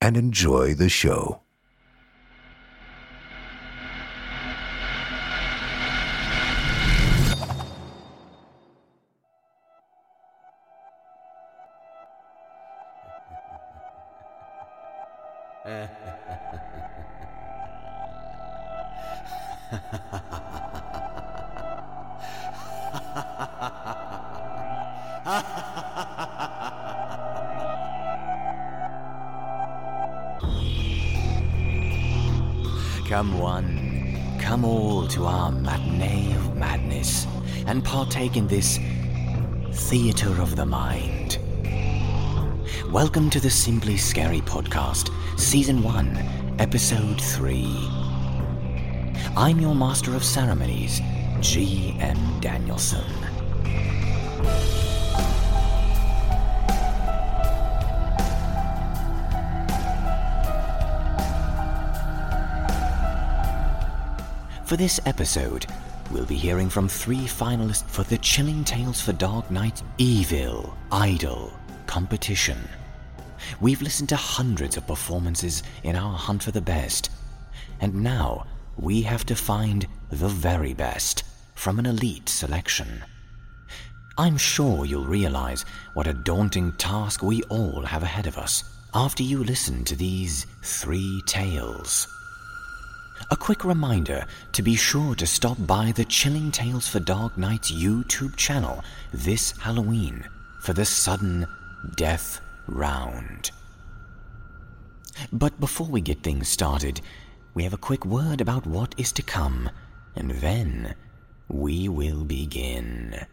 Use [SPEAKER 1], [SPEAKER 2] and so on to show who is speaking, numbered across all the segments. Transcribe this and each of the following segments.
[SPEAKER 1] and enjoy the show.
[SPEAKER 2] Come one, come all to our matinee of madness and partake in this theater of the mind. Welcome to the Simply Scary Podcast, Season 1, Episode 3. I'm your Master of Ceremonies, G.M. Danielson. For this episode, we'll be hearing from three finalists for the Chilling Tales for Dark Night Evil Idol competition. We've listened to hundreds of performances in our hunt for the best, and now we have to find the very best from an elite selection. I'm sure you'll realize what a daunting task we all have ahead of us after you listen to these three tales. A quick reminder to be sure to stop by the Chilling Tales for Dark Nights YouTube channel this Halloween for the sudden death round. But before we get things started, we have a quick word about what is to come, and then we will begin.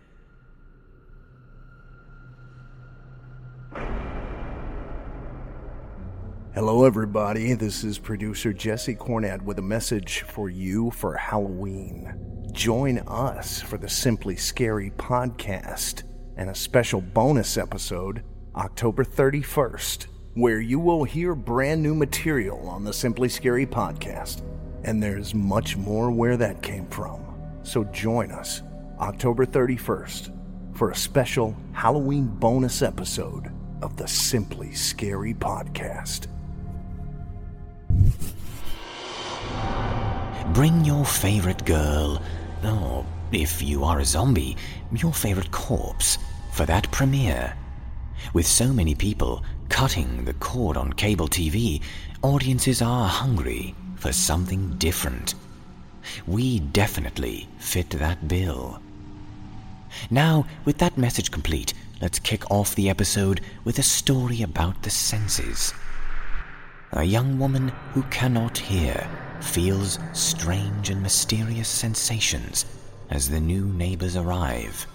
[SPEAKER 3] Hello, everybody. This is producer Jesse Cornett with a message for you for Halloween. Join us for the Simply Scary podcast and a special bonus episode October 31st, where you will hear brand new material on the Simply Scary podcast. And there's much more where that came from. So join us October 31st for a special Halloween bonus episode of the Simply Scary podcast.
[SPEAKER 2] Bring your favorite girl, or if you are a zombie, your favorite corpse, for that premiere. With so many people cutting the cord on cable TV, audiences are hungry for something different. We definitely fit that bill. Now, with that message complete, let's kick off the episode with a story about the senses. A young woman who cannot hear feels strange and mysterious sensations as the new neighbors arrive.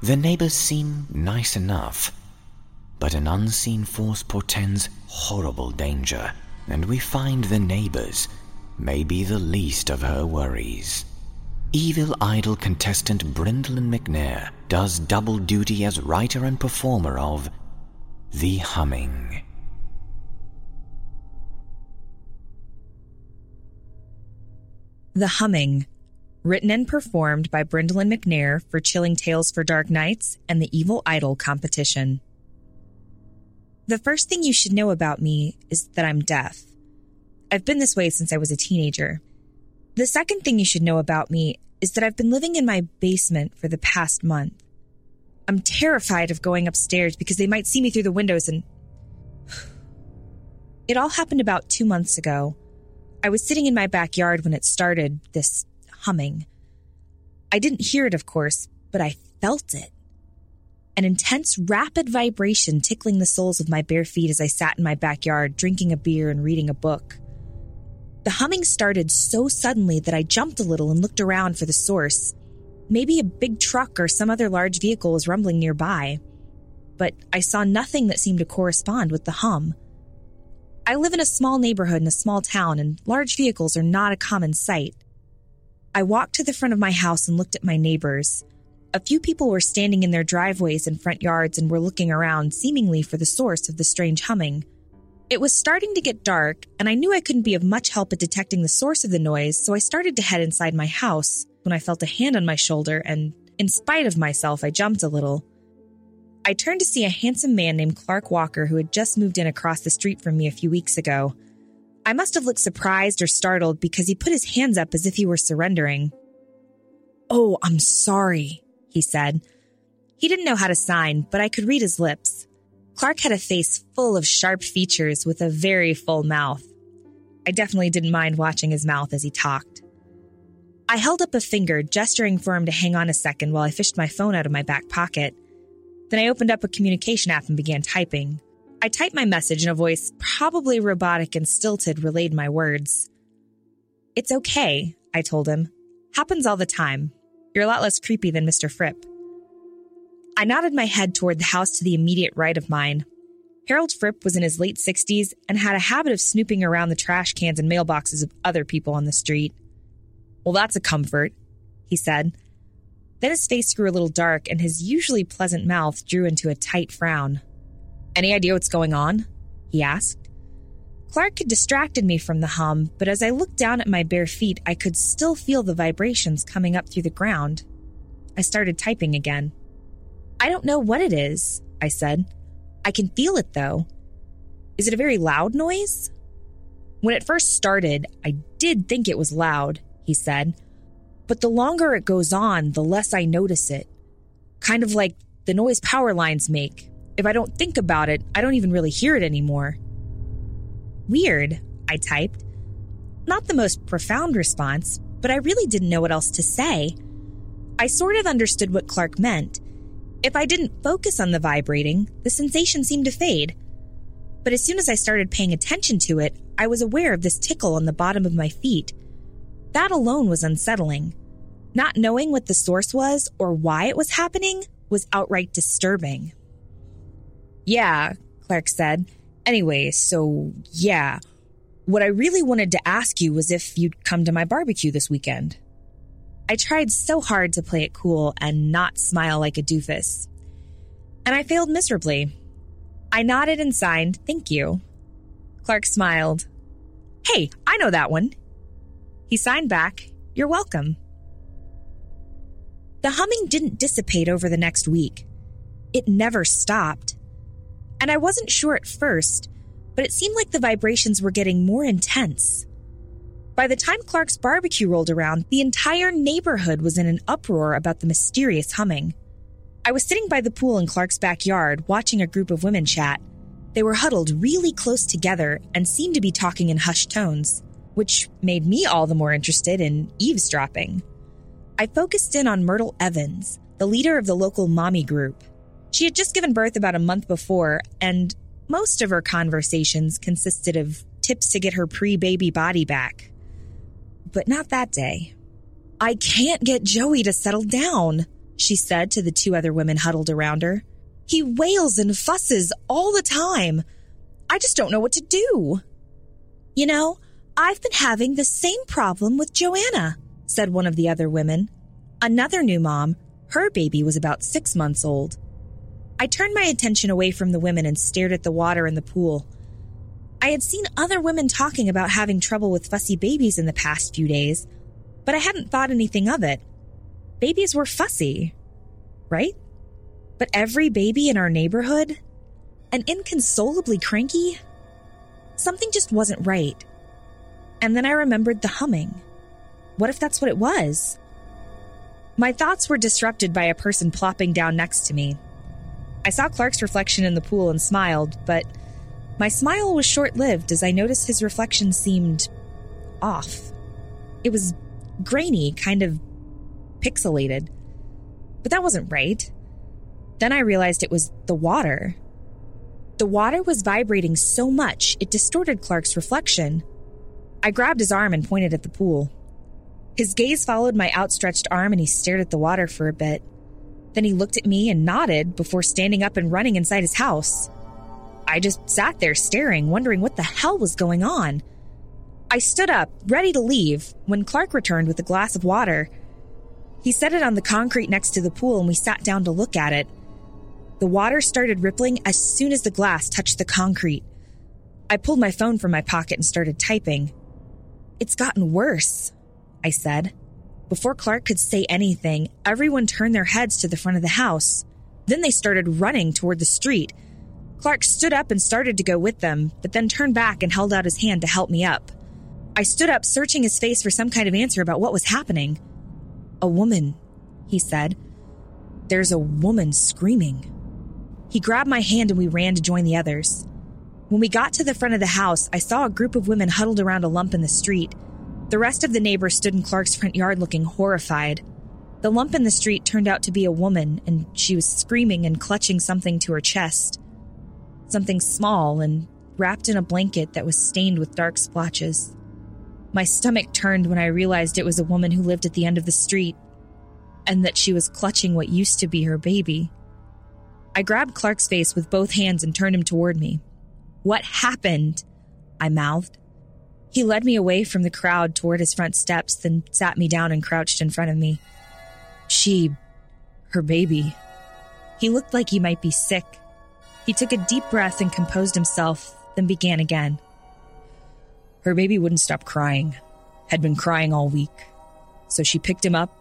[SPEAKER 2] The neighbors seem nice enough, but an unseen force portends horrible danger, and we find the neighbors may be the least of her worries. Evil Idol contestant Brindlin McNair does double duty as writer and performer of The Humming.
[SPEAKER 4] The Humming, written and performed by Brindlin McNair for Chilling Tales for Dark Nights and the Evil Idol competition. The first thing you should know about me is that I'm deaf. I've been this way since I was a teenager. The second thing you should know about me is that I've been living in my basement for the past month. I'm terrified of going upstairs because they might see me through the windows and. It all happened about two months ago. I was sitting in my backyard when it started, this humming. I didn't hear it, of course, but I felt it. An intense, rapid vibration tickling the soles of my bare feet as I sat in my backyard drinking a beer and reading a book. The humming started so suddenly that I jumped a little and looked around for the source. Maybe a big truck or some other large vehicle was rumbling nearby. But I saw nothing that seemed to correspond with the hum. I live in a small neighborhood in a small town, and large vehicles are not a common sight. I walked to the front of my house and looked at my neighbors. A few people were standing in their driveways and front yards and were looking around, seemingly for the source of the strange humming. It was starting to get dark, and I knew I couldn't be of much help at detecting the source of the noise, so I started to head inside my house when I felt a hand on my shoulder, and in spite of myself, I jumped a little. I turned to see a handsome man named Clark Walker who had just moved in across the street from me a few weeks ago. I must have looked surprised or startled because he put his hands up as if he were surrendering. Oh, I'm sorry, he said. He didn't know how to sign, but I could read his lips. Clark had a face full of sharp features with a very full mouth. I definitely didn't mind watching his mouth as he talked. I held up a finger, gesturing for him to hang on a second while I fished my phone out of my back pocket. Then I opened up a communication app and began typing. I typed my message in a voice probably robotic and stilted, relayed my words. It's okay, I told him. Happens all the time. You're a lot less creepy than Mr. Fripp. I nodded my head toward the house to the immediate right of mine. Harold Fripp was in his late 60s and had a habit of snooping around the trash cans and mailboxes of other people on the street. Well, that's a comfort, he said. Then his face grew a little dark and his usually pleasant mouth drew into a tight frown. Any idea what's going on? he asked. Clark had distracted me from the hum, but as I looked down at my bare feet, I could still feel the vibrations coming up through the ground. I started typing again. I don't know what it is, I said. I can feel it though. Is it a very loud noise? When it first started, I did think it was loud, he said. But the longer it goes on, the less I notice it. Kind of like the noise power lines make. If I don't think about it, I don't even really hear it anymore. Weird, I typed. Not the most profound response, but I really didn't know what else to say. I sort of understood what Clark meant if I didn't focus on the vibrating, the sensation seemed to fade. But as soon as I started paying attention to it, I was aware of this tickle on the bottom of my feet. That alone was unsettling. Not knowing what the source was or why it was happening was outright disturbing. Yeah, Clark said. Anyway, so yeah. What I really wanted to ask you was if you'd come to my barbecue this weekend. I tried so hard to play it cool and not smile like a doofus. And I failed miserably. I nodded and signed, thank you. Clark smiled. Hey, I know that one. He signed back, you're welcome. The humming didn't dissipate over the next week. It never stopped. And I wasn't sure at first, but it seemed like the vibrations were getting more intense. By the time Clark's barbecue rolled around, the entire neighborhood was in an uproar about the mysterious humming. I was sitting by the pool in Clark's backyard watching a group of women chat. They were huddled really close together and seemed to be talking in hushed tones, which made me all the more interested in eavesdropping. I focused in on Myrtle Evans, the leader of the local mommy group. She had just given birth about a month before, and Most of her conversations consisted of tips to get her pre baby body back. But not that day. I can't get Joey to settle down, she said to the two other women huddled around her. He wails and fusses all the time. I just don't know what to do. You know, I've been having the same problem with Joanna, said one of the other women. Another new mom, her baby was about six months old. I turned my attention away from the women and stared at the water in the pool. I had seen other women talking about having trouble with fussy babies in the past few days, but I hadn't thought anything of it. Babies were fussy, right? But every baby in our neighborhood? And inconsolably cranky? Something just wasn't right. And then I remembered the humming. What if that's what it was? My thoughts were disrupted by a person plopping down next to me. I saw Clark's reflection in the pool and smiled, but my smile was short lived as I noticed his reflection seemed off. It was grainy, kind of pixelated. But that wasn't right. Then I realized it was the water. The water was vibrating so much it distorted Clark's reflection. I grabbed his arm and pointed at the pool. His gaze followed my outstretched arm and he stared at the water for a bit. Then he looked at me and nodded before standing up and running inside his house. I just sat there staring, wondering what the hell was going on. I stood up, ready to leave, when Clark returned with a glass of water. He set it on the concrete next to the pool and we sat down to look at it. The water started rippling as soon as the glass touched the concrete. I pulled my phone from my pocket and started typing. It's gotten worse, I said. Before Clark could say anything, everyone turned their heads to the front of the house. Then they started running toward the street. Clark stood up and started to go with them, but then turned back and held out his hand to help me up. I stood up, searching his face for some kind of answer about what was happening. A woman, he said. There's a woman screaming. He grabbed my hand and we ran to join the others. When we got to the front of the house, I saw a group of women huddled around a lump in the street. The rest of the neighbors stood in Clark's front yard looking horrified. The lump in the street turned out to be a woman, and she was screaming and clutching something to her chest. Something small and wrapped in a blanket that was stained with dark splotches. My stomach turned when I realized it was a woman who lived at the end of the street, and that she was clutching what used to be her baby. I grabbed Clark's face with both hands and turned him toward me. What happened? I mouthed. He led me away from the crowd toward his front steps, then sat me down and crouched in front of me. She, her baby. He looked like he might be sick. He took a deep breath and composed himself, then began again. Her baby wouldn't stop crying, had been crying all week. So she picked him up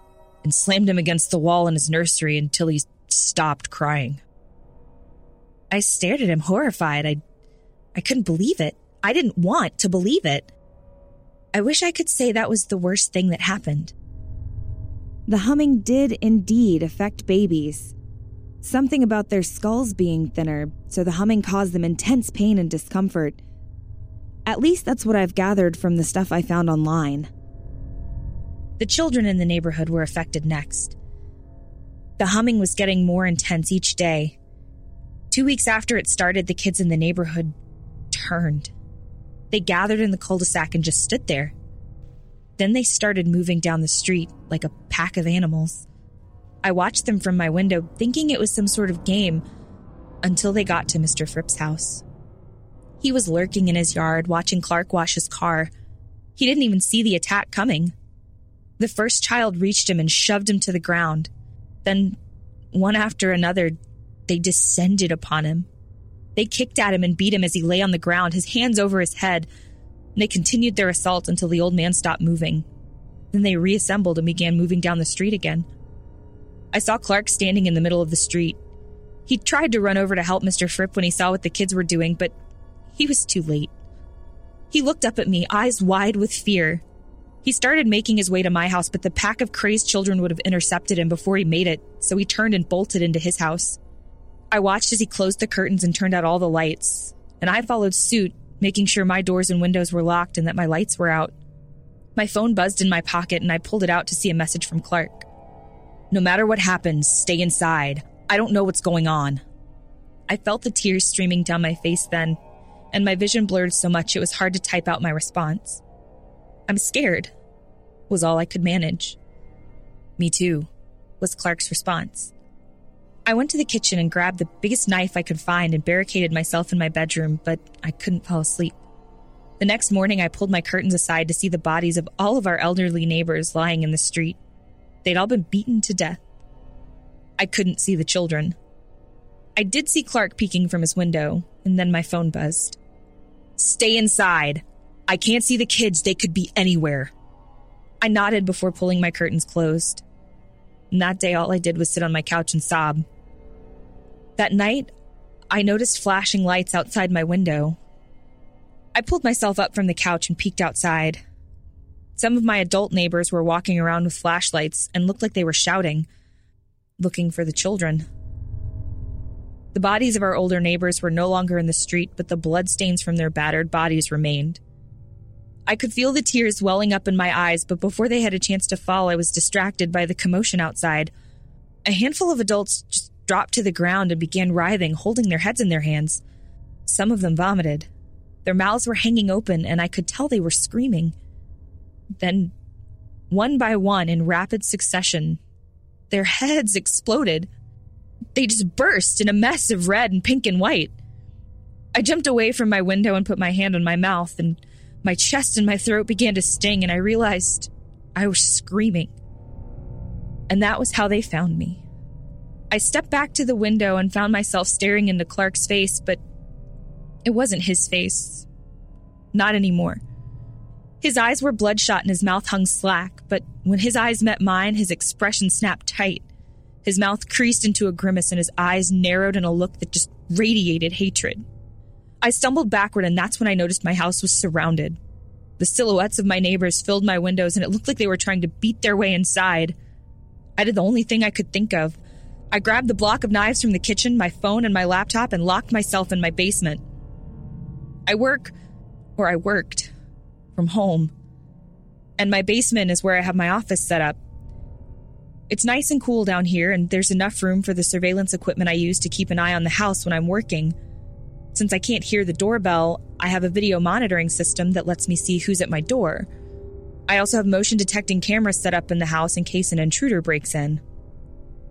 [SPEAKER 4] and slammed him against the wall in his nursery until he stopped crying. I stared at him horrified. I I couldn't believe it. I didn't want to believe it. I wish I could say that was the worst thing that happened. The humming did indeed affect babies. Something about their skulls being thinner, so the humming caused them intense pain and discomfort. At least that's what I've gathered from the stuff I found online. The children in the neighborhood were affected next. The humming was getting more intense each day. Two weeks after it started, the kids in the neighborhood turned. They gathered in the cul de sac and just stood there. Then they started moving down the street like a pack of animals. I watched them from my window, thinking it was some sort of game, until they got to Mr. Fripp's house. He was lurking in his yard, watching Clark wash his car. He didn't even see the attack coming. The first child reached him and shoved him to the ground. Then, one after another, they descended upon him. They kicked at him and beat him as he lay on the ground, his hands over his head. And they continued their assault until the old man stopped moving. Then they reassembled and began moving down the street again. I saw Clark standing in the middle of the street. He tried to run over to help Mr. Fripp when he saw what the kids were doing, but he was too late. He looked up at me, eyes wide with fear. He started making his way to my house, but the pack of crazed children would have intercepted him before he made it, so he turned and bolted into his house. I watched as he closed the curtains and turned out all the lights, and I followed suit, making sure my doors and windows were locked and that my lights were out. My phone buzzed in my pocket and I pulled it out to see a message from Clark. No matter what happens, stay inside. I don't know what's going on. I felt the tears streaming down my face then, and my vision blurred so much it was hard to type out my response. I'm scared, was all I could manage. Me too, was Clark's response. I went to the kitchen and grabbed the biggest knife I could find and barricaded myself in my bedroom, but I couldn't fall asleep. The next morning, I pulled my curtains aside to see the bodies of all of our elderly neighbors lying in the street. They'd all been beaten to death. I couldn't see the children. I did see Clark peeking from his window, and then my phone buzzed. Stay inside. I can't see the kids. They could be anywhere. I nodded before pulling my curtains closed. And that day, all I did was sit on my couch and sob. That night, I noticed flashing lights outside my window. I pulled myself up from the couch and peeked outside. Some of my adult neighbors were walking around with flashlights and looked like they were shouting, looking for the children. The bodies of our older neighbors were no longer in the street, but the bloodstains from their battered bodies remained. I could feel the tears welling up in my eyes, but before they had a chance to fall, I was distracted by the commotion outside. A handful of adults just dropped to the ground and began writhing, holding their heads in their hands. Some of them vomited. Their mouths were hanging open, and I could tell they were screaming. Then, one by one, in rapid succession, their heads exploded. They just burst in a mess of red and pink and white. I jumped away from my window and put my hand on my mouth, and my chest and my throat began to sting, and I realized I was screaming. And that was how they found me. I stepped back to the window and found myself staring into Clark's face, but it wasn't his face. Not anymore. His eyes were bloodshot and his mouth hung slack, but when his eyes met mine, his expression snapped tight. His mouth creased into a grimace and his eyes narrowed in a look that just radiated hatred. I stumbled backward, and that's when I noticed my house was surrounded. The silhouettes of my neighbors filled my windows, and it looked like they were trying to beat their way inside. I did the only thing I could think of I grabbed the block of knives from the kitchen, my phone, and my laptop and locked myself in my basement. I work, or I worked, from home. And my basement is where I have my office set up. It's nice and cool down here, and there's enough room for the surveillance equipment I use to keep an eye on the house when I'm working. Since I can't hear the doorbell, I have a video monitoring system that lets me see who's at my door. I also have motion detecting cameras set up in the house in case an intruder breaks in.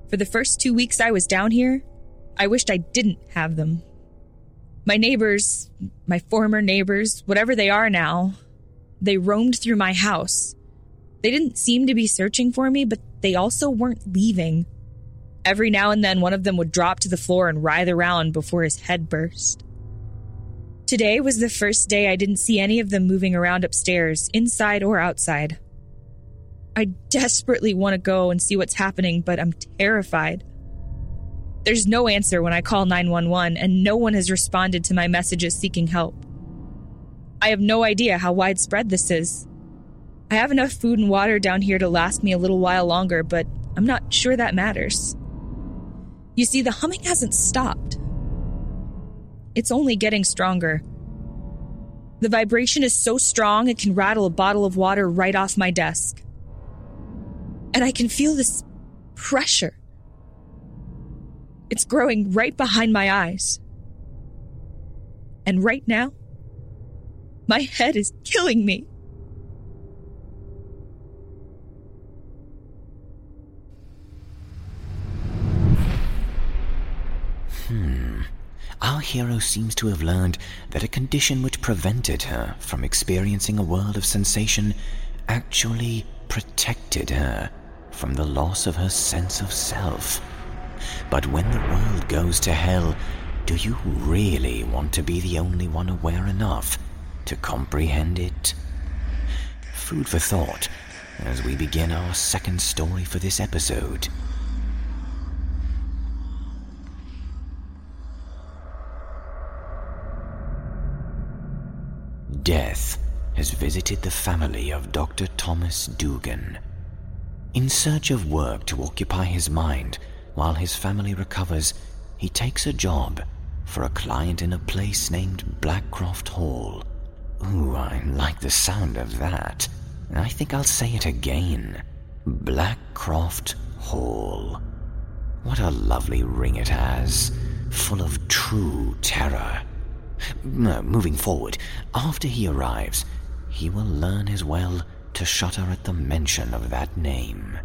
[SPEAKER 4] For the first two weeks I was down here, I wished I didn't have them. My neighbors, my former neighbors, whatever they are now, they roamed through my house. They didn't seem to be searching for me, but they also weren't leaving. Every now and then, one of them would drop to the floor and writhe around before his head burst. Today was the first day I didn't see any of them moving around upstairs, inside or outside. I desperately want to go and see what's happening, but I'm terrified. There's no answer when I call 911, and no one has responded to my messages seeking help. I have no idea how widespread this is. I have enough food and water down here to last me a little while longer, but I'm not sure that matters. You see, the humming hasn't stopped. It's only getting stronger. The vibration is so strong it can rattle a bottle of water right off my desk and I can feel this pressure. It's growing right behind my eyes. And right now, my head is killing me.
[SPEAKER 2] Hmm. Our hero seems to have learned that a condition which prevented her from experiencing a world of sensation actually protected her from the loss of her sense of self. But when the world goes to hell, do you really want to be the only one aware enough to comprehend it? Food for thought as we begin our second story for this episode. Death has visited the family of Dr. Thomas Dugan in search of work to occupy his mind while his family recovers, he takes a job for a client in a place named Blackcroft Hall. Ooh, I like the sound of that. I think I'll say it again. Blackcroft Hall. What a lovely ring it has. full of true terror. Uh, moving forward, after he arrives, he will learn as well to shudder at the mention of that name.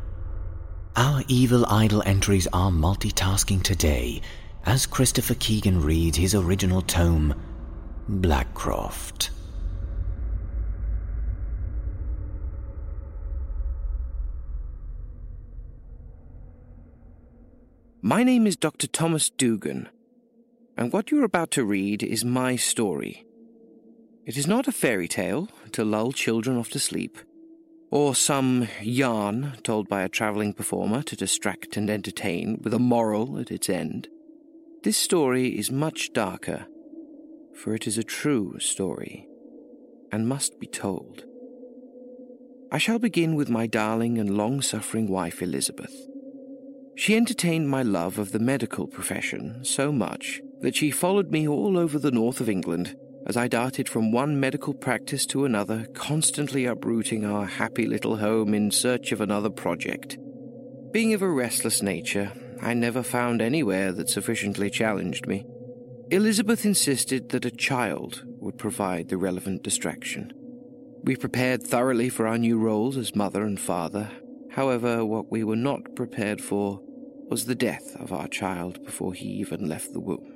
[SPEAKER 2] Our evil idol entries are multitasking today as Christopher Keegan reads his original tome, Blackcroft.
[SPEAKER 5] My name is Dr. Thomas Dugan, and what you're about to read is my story. It is not a fairy tale to lull children off to sleep, or some yarn told by a travelling performer to distract and entertain with a moral at its end. This story is much darker, for it is a true story, and must be told. I shall begin with my darling and long suffering wife Elizabeth. She entertained my love of the medical profession so much that she followed me all over the north of England as I darted from one medical practice to another, constantly uprooting our happy little home in search of another project. Being of a restless nature, I never found anywhere that sufficiently challenged me. Elizabeth insisted that a child would provide the relevant distraction. We prepared thoroughly for our new roles as mother and father, However, what we were not prepared for was the death of our child before he even left the womb.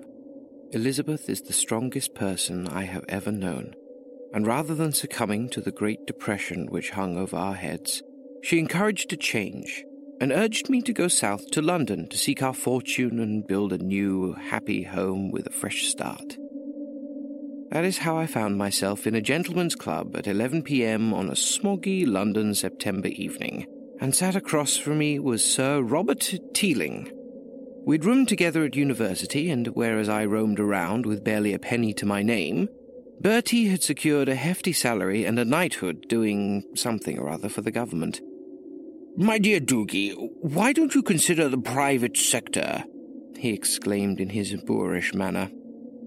[SPEAKER 5] Elizabeth is the strongest person I have ever known, and rather than succumbing to the Great Depression which hung over our heads, she encouraged a change and urged me to go south to London to seek our fortune and build a new, happy home with a fresh start. That is how I found myself in a gentleman's club at 11 p.m. on a smoggy London September evening and sat across from me was Sir Robert Teeling. We'd roomed together at university, and whereas I roamed around with barely a penny to my name, Bertie had secured a hefty salary and a knighthood doing something or other for the government. My dear Doogie, why don't you consider the private sector? he exclaimed in his boorish manner.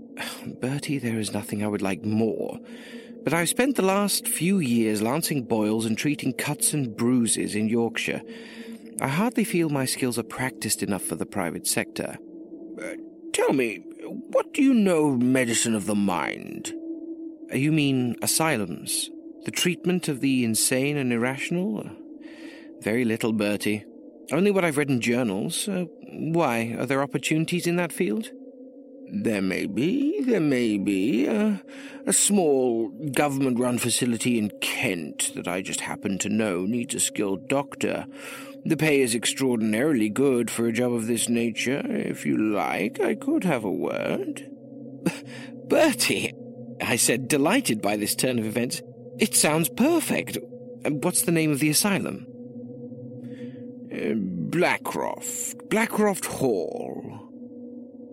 [SPEAKER 5] Bertie, there is nothing I would like more but I've spent the last few years lancing boils and treating cuts and bruises in Yorkshire. I hardly feel my skills are practiced enough for the private sector.
[SPEAKER 6] Uh, tell me, what do you know of medicine of the mind?
[SPEAKER 5] Uh, you mean asylums? The treatment of the insane and irrational? Very little, Bertie. Only what I've read in journals. Uh, why? Are there opportunities in that field?
[SPEAKER 6] There may be, there may be. Uh, a small government run facility in Kent that I just happen to know needs a skilled doctor. The pay is extraordinarily good for a job of this nature. If you like, I could have a word.
[SPEAKER 5] Bertie, I said, delighted by this turn of events. It sounds perfect. What's the name of the asylum?
[SPEAKER 6] Uh, Blackcroft. Blackcroft Hall.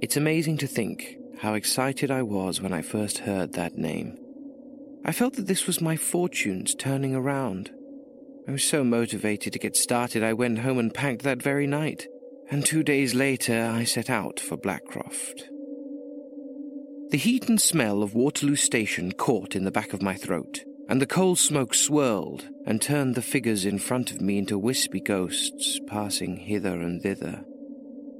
[SPEAKER 5] It's amazing to think how excited I was when I first heard that name. I felt that this was my fortunes turning around. I was so motivated to get started, I went home and packed that very night, and two days later I set out for Blackcroft. The heat and smell of Waterloo Station caught in the back of my throat, and the coal smoke swirled and turned the figures in front of me into wispy ghosts passing hither and thither.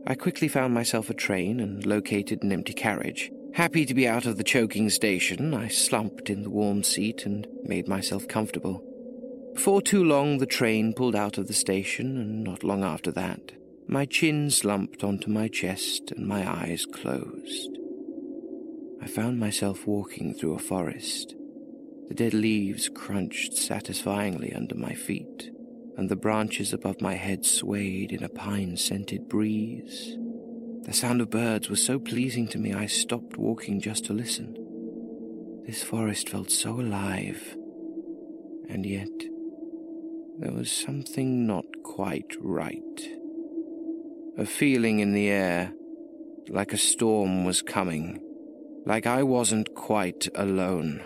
[SPEAKER 5] I quickly found myself a train and located an empty carriage. Happy to be out of the choking station, I slumped in the warm seat and made myself comfortable. Before too long, the train pulled out of the station, and not long after that, my chin slumped onto my chest and my eyes closed. I found myself walking through a forest. The dead leaves crunched satisfyingly under my feet and the branches above my head swayed in a pine scented breeze. The sound of birds was so pleasing to me I stopped walking just to listen. This forest felt so alive, and yet there was something not quite right. A feeling in the air, like a storm was coming, like I wasn't quite alone.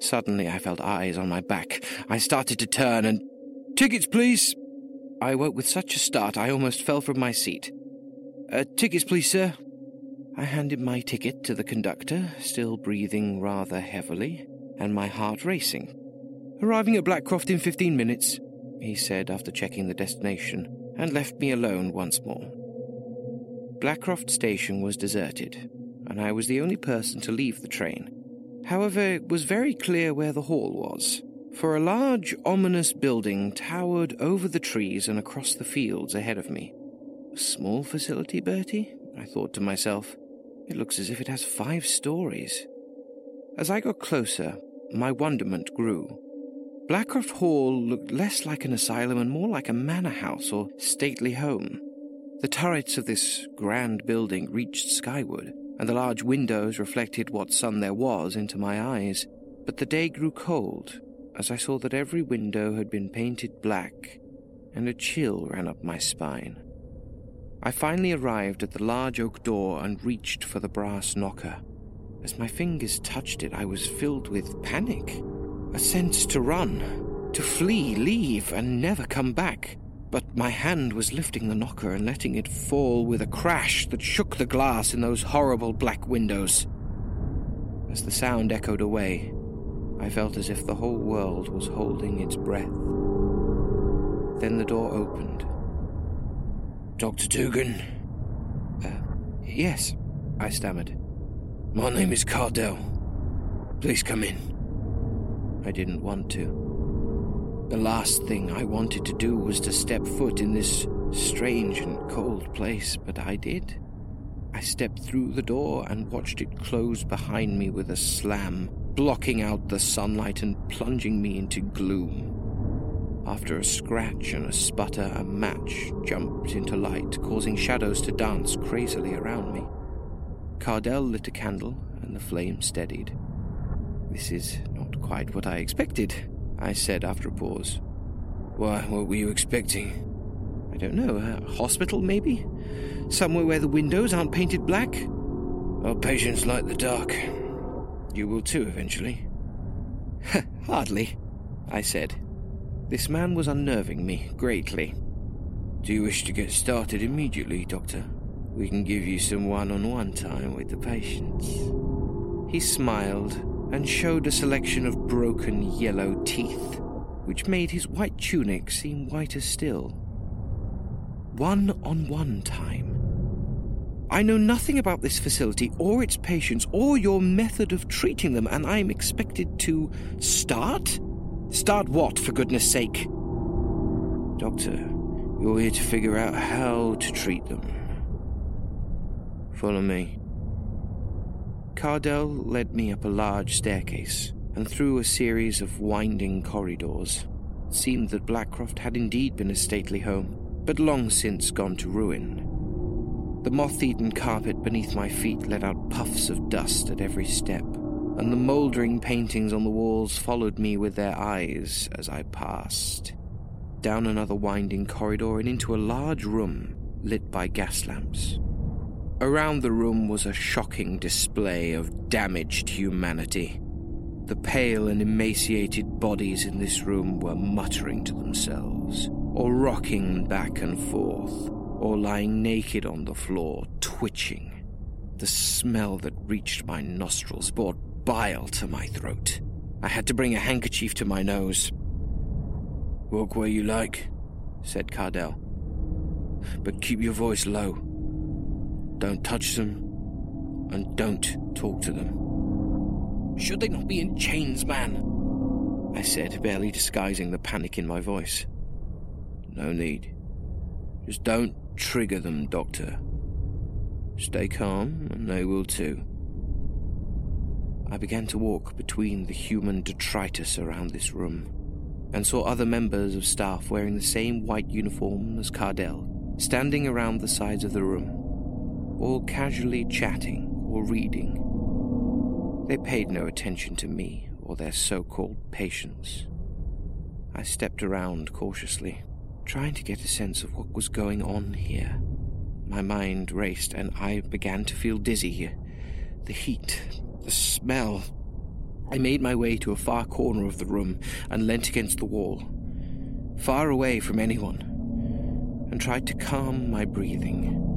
[SPEAKER 5] Suddenly I felt eyes on my back. I started to turn and Tickets, please. I woke with such a start I almost fell from my seat. Uh, tickets, please, sir. I handed my ticket to the conductor, still breathing rather heavily, and my heart racing. Arriving at Blackcroft in fifteen minutes, he said after checking the destination, and left me alone once more. Blackcroft Station was deserted, and I was the only person to leave the train. However, it was very clear where the hall was, for a large, ominous building towered over the trees and across the fields ahead of me. A small facility, Bertie? I thought to myself. It looks as if it has five stories. As I got closer, my wonderment grew. Blackcroft Hall looked less like an asylum and more like a manor house or stately home. The turrets of this grand building reached skyward, and the large windows reflected what sun there was into my eyes. But the day grew cold as I saw that every window had been painted black, and a chill ran up my spine. I finally arrived at the large oak door and reached for the brass knocker. As my fingers touched it, I was filled with panic. A sense to run, to flee, leave, and never come back. But my hand was lifting the knocker and letting it fall with a crash that shook the glass in those horrible black windows. As the sound echoed away, I felt as if the whole world was holding its breath. Then the door opened.
[SPEAKER 6] Dr. Dugan?
[SPEAKER 5] Uh, yes, I stammered.
[SPEAKER 6] My name is Cardell. Please come in.
[SPEAKER 5] I didn't want to. The last thing I wanted to do was to step foot in this strange and cold place, but I did. I stepped through the door and watched it close behind me with a slam, blocking out the sunlight and plunging me into gloom. After a scratch and a sputter, a match jumped into light, causing shadows to dance crazily around me. Cardell lit a candle, and the flame steadied. This is not quite what I expected, I said after a pause.
[SPEAKER 6] Why, what were you expecting?
[SPEAKER 5] I don't know, a hospital maybe? Somewhere where the windows aren't painted black?
[SPEAKER 6] Our patients like the dark.
[SPEAKER 5] You will too, eventually. Hardly, I said. This man was unnerving me greatly.
[SPEAKER 6] Do you wish to get started immediately, Doctor? We can give you some one on one time with the patients.
[SPEAKER 5] He smiled and showed a selection of broken yellow teeth, which made his white tunic seem whiter still. One on one time. I know nothing about this facility or its patients or your method of treating them, and I am expected to start? Start what, for goodness sake?
[SPEAKER 6] Doctor, you're here to figure out how to treat them. Follow me.
[SPEAKER 5] Cardell led me up a large staircase and through a series of winding corridors. It seemed that Blackcroft had indeed been a stately home, but long since gone to ruin. The moth eaten carpet beneath my feet let out puffs of dust at every step, and the mouldering paintings on the walls followed me with their eyes as I passed. Down another winding corridor and into a large room lit by gas lamps. Around the room was a shocking display of damaged humanity. The pale and emaciated bodies in this room were muttering to themselves, or rocking back and forth, or lying naked on the floor, twitching. The smell that reached my nostrils brought bile to my throat. I had to bring a handkerchief to my nose.
[SPEAKER 6] Walk where you like, said Cardell. But keep your voice low. Don't touch them, and don't talk to them.
[SPEAKER 5] Should they not be in chains, man? I said, barely disguising the panic in my voice.
[SPEAKER 6] No need. Just don't trigger them, Doctor. Stay calm, and they will too.
[SPEAKER 5] I began to walk between the human detritus around this room, and saw other members of staff wearing the same white uniform as Cardell, standing around the sides of the room all casually chatting or reading. They paid no attention to me or their so called patients. I stepped around cautiously, trying to get a sense of what was going on here. My mind raced and I began to feel dizzy. The heat, the smell. I made my way to a far corner of the room and leant against the wall, far away from anyone, and tried to calm my breathing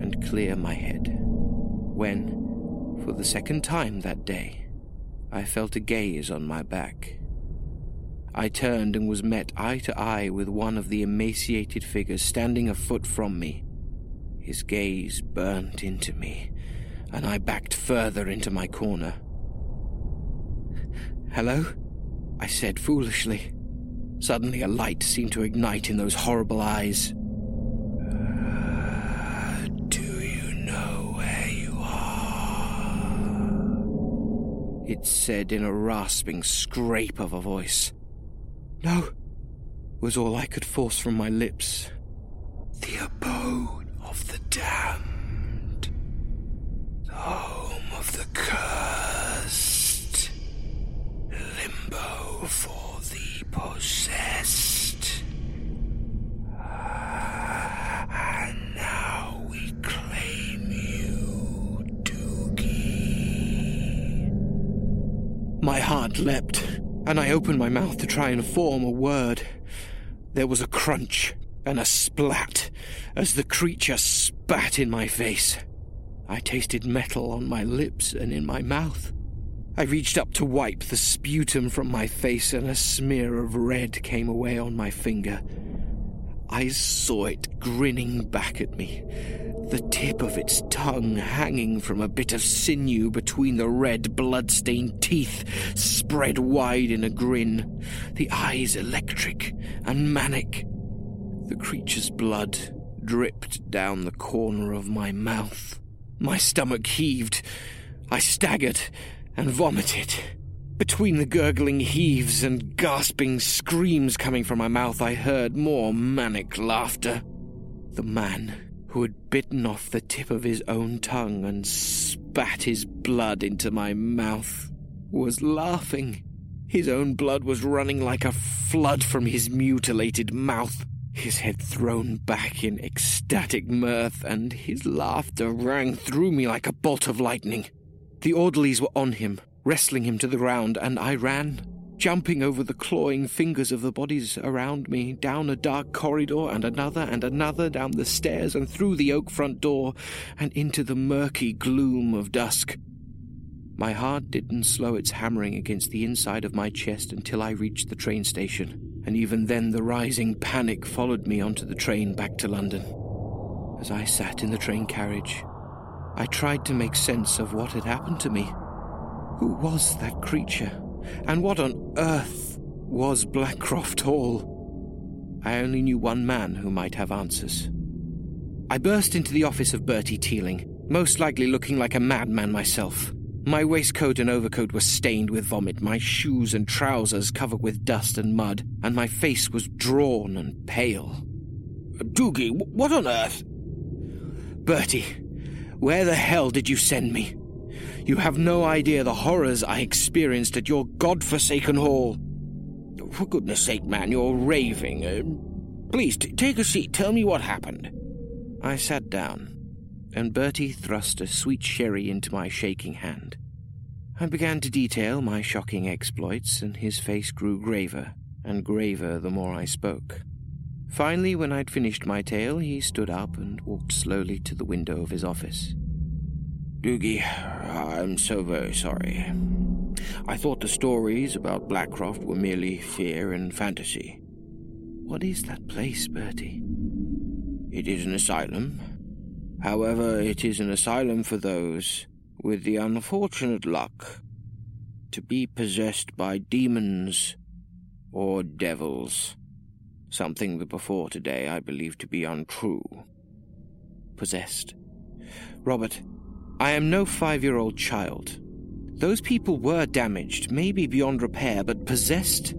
[SPEAKER 5] and clear my head. When, for the second time that day, I felt a gaze on my back. I turned and was met eye to eye with one of the emaciated figures standing a foot from me. His gaze burnt into me, and I backed further into my corner. Hello? I said foolishly. Suddenly, a light seemed to ignite in those horrible eyes. It said in a rasping scrape of a voice. No, was all I could force from my lips. The abode of the damned. The home of the cursed. Limbo for the possessed. My heart leapt, and I opened my mouth to try and form a word. There was a crunch and a splat as the creature spat in my face. I tasted metal on my lips and in my mouth. I reached up to wipe the sputum from my face, and a smear of red came away on my finger. I saw it grinning back at me, the tip of its tongue hanging from a bit of sinew between the red blood-stained teeth, spread wide in a grin, the eyes electric and manic. The creature's blood dripped down the corner of my mouth. My stomach heaved. I staggered and vomited. Between the gurgling heaves and gasping screams coming from my mouth, I heard more manic laughter. The man who had bitten off the tip of his own tongue and spat his blood into my mouth was laughing. His own blood was running like a flood from his mutilated mouth, his head thrown back in ecstatic mirth, and his laughter rang through me like a bolt of lightning. The orderlies were on him, wrestling him to the ground, and I ran, jumping over the clawing fingers of the bodies around me, down a dark corridor and another and another, down the stairs and through the oak front door, and into the murky gloom of dusk. My heart didn't slow its hammering against the inside of my chest until I reached the train station, and even then the rising panic followed me onto the train back to London. As I sat in the train carriage, I tried to make sense of what had happened to me. Who was that creature? And what on earth was Blackcroft Hall? I only knew one man who might have answers. I burst into the office of Bertie Teeling, most likely looking like a madman myself. My waistcoat and overcoat were stained with vomit, my shoes and trousers covered with dust and mud, and my face was drawn and pale.
[SPEAKER 6] Doogie, what on earth?
[SPEAKER 5] Bertie, where the hell did you send me? You have no idea the horrors I experienced at your god-forsaken hall.
[SPEAKER 6] For goodness sake, man, you're raving. Uh, please, t- take a seat. Tell me what happened.
[SPEAKER 5] I sat down, and Bertie thrust a sweet sherry into my shaking hand. I began to detail my shocking exploits, and his face grew graver and graver the more I spoke. Finally, when I'd finished my tale, he stood up and walked slowly to the window of his office.
[SPEAKER 6] Doogie, uh, I'm so very sorry. I thought the stories about Blackcroft were merely fear and fantasy.
[SPEAKER 5] What is that place, Bertie?
[SPEAKER 6] It is an asylum. However, it is an asylum for those with the unfortunate luck to be possessed by demons or devils. Something that before today I believed to be untrue.
[SPEAKER 5] Possessed. Robert, I am no five year old child. Those people were damaged, maybe beyond repair, but possessed?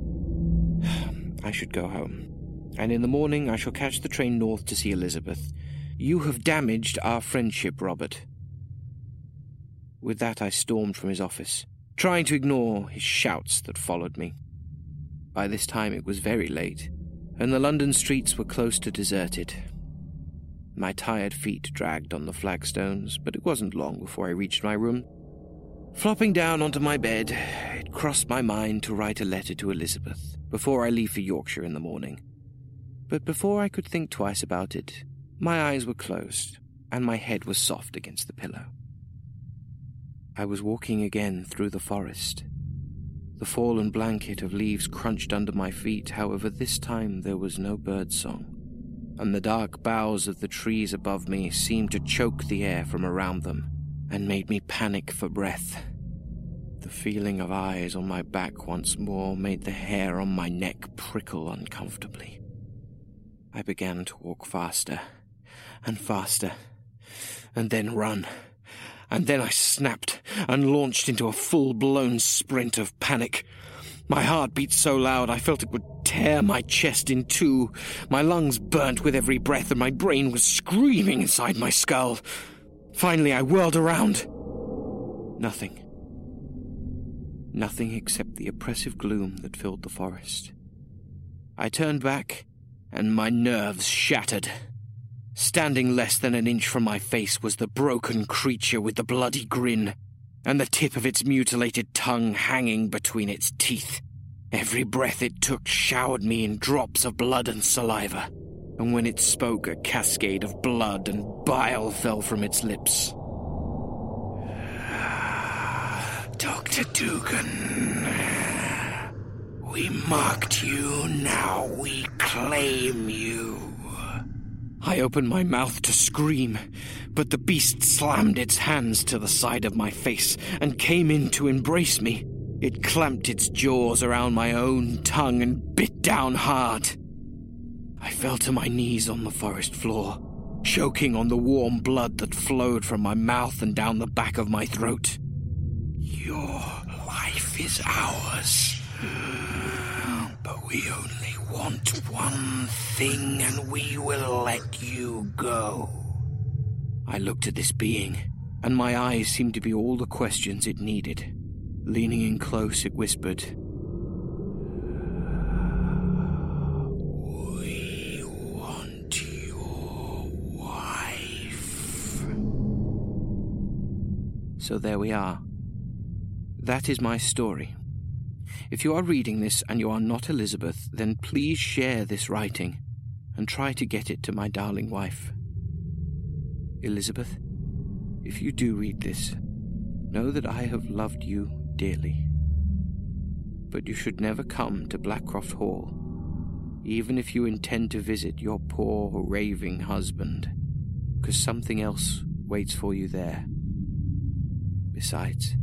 [SPEAKER 5] I should go home. And in the morning I shall catch the train north to see Elizabeth. You have damaged our friendship, Robert. With that, I stormed from his office, trying to ignore his shouts that followed me. By this time it was very late, and the London streets were close to deserted. My tired feet dragged on the flagstones, but it wasn't long before I reached my room. Flopping down onto my bed, it crossed my mind to write a letter to Elizabeth before I leave for Yorkshire in the morning. But before I could think twice about it, my eyes were closed and my head was soft against the pillow. I was walking again through the forest. The fallen blanket of leaves crunched under my feet, however, this time there was no bird song. And the dark boughs of the trees above me seemed to choke the air from around them and made me panic for breath. The feeling of eyes on my back once more made the hair on my neck prickle uncomfortably. I began to walk faster and faster, and then run. And then I snapped and launched into a full blown sprint of panic. My heart beat so loud I felt it would tear my chest in two. My lungs burnt with every breath, and my brain was screaming inside my skull. Finally, I whirled around. Nothing. Nothing except the oppressive gloom that filled the forest. I turned back, and my nerves shattered. Standing less than an inch from my face was the broken creature with the bloody grin and the tip of its mutilated tongue hanging between its teeth. Every breath it took showered me in drops of blood and saliva, and when it spoke, a cascade of blood and bile fell from its lips. Dr. Dugan, we marked you, now we claim you. I opened my mouth to scream, but the beast slammed its hands to the side of my face and came in to embrace me. It clamped its jaws around my own tongue and bit down hard. I fell to my knees on the forest floor, choking on the warm blood that flowed from my mouth and down the back of my throat. Your life is ours, but we only want one thing and we will let you go. I looked at this being, and my eyes seemed to be all the questions it needed. Leaning in close, it whispered, We want your wife. So there we are. That is my story. If you are reading this and you are not Elizabeth, then please share this writing and try to get it to my darling wife. Elizabeth, if you do read this, know that I have loved you dearly. But you should never come to Blackcroft Hall, even if you intend to visit your poor, raving husband, because something else waits for you there. Besides,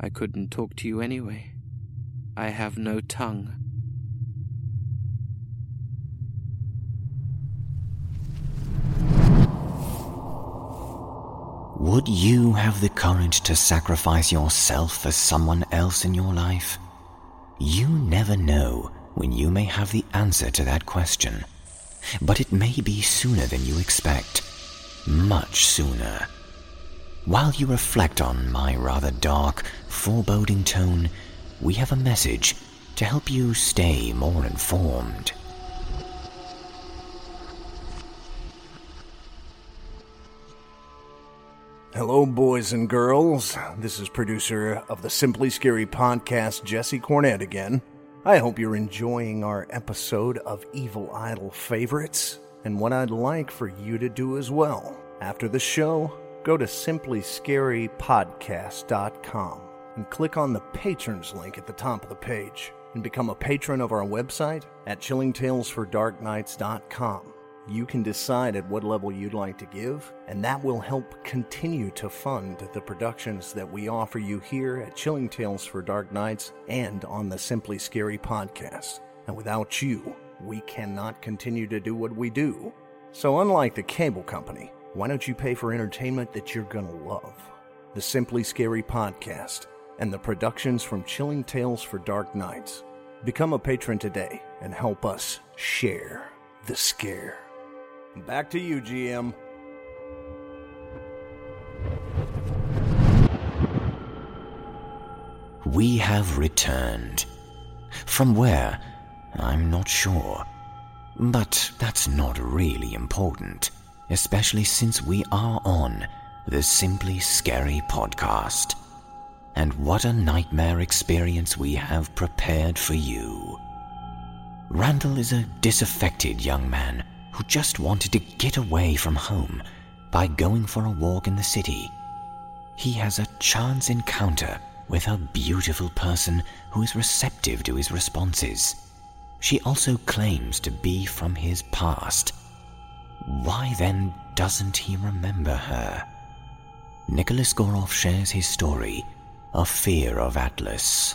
[SPEAKER 5] I couldn't talk to you anyway. I have no tongue.
[SPEAKER 2] Would you have the courage to sacrifice yourself for someone else in your life? You never know when you may have the answer to that question, but it may be sooner than you expect. Much sooner. While you reflect on my rather dark, foreboding tone, we have a message to help you stay more informed.
[SPEAKER 3] Hello, boys and girls. This is producer of the Simply Scary podcast, Jesse Cornett again. I hope you're enjoying our episode of Evil Idol Favorites and what I'd like for you to do as well. After the show, go to simplyscarypodcast.com and click on the patrons link at the top of the page and become a patron of our website at chillingtalesfordarknights.com. You can decide at what level you'd like to give, and that will help continue to fund the productions that we offer you here at Chilling Tales for Dark Nights and on the Simply Scary podcast. And without you, we cannot continue to do what we do. So, unlike the cable company, why don't you pay for entertainment that you're gonna love? The Simply Scary podcast and the productions from Chilling Tales for Dark Nights. Become a patron today and help us share the scare. Back to you, GM.
[SPEAKER 2] We have returned. From where? I'm not sure. But that's not really important, especially since we are on the Simply Scary podcast. And what a nightmare experience we have prepared for you. Randall is a disaffected young man who just wanted to get away from home by going for a walk in the city. He has a chance encounter with a beautiful person who is receptive to his responses. She also claims to be from his past, Why then doesn't he remember her? Nicholas Goroff shares his story of fear of Atlas.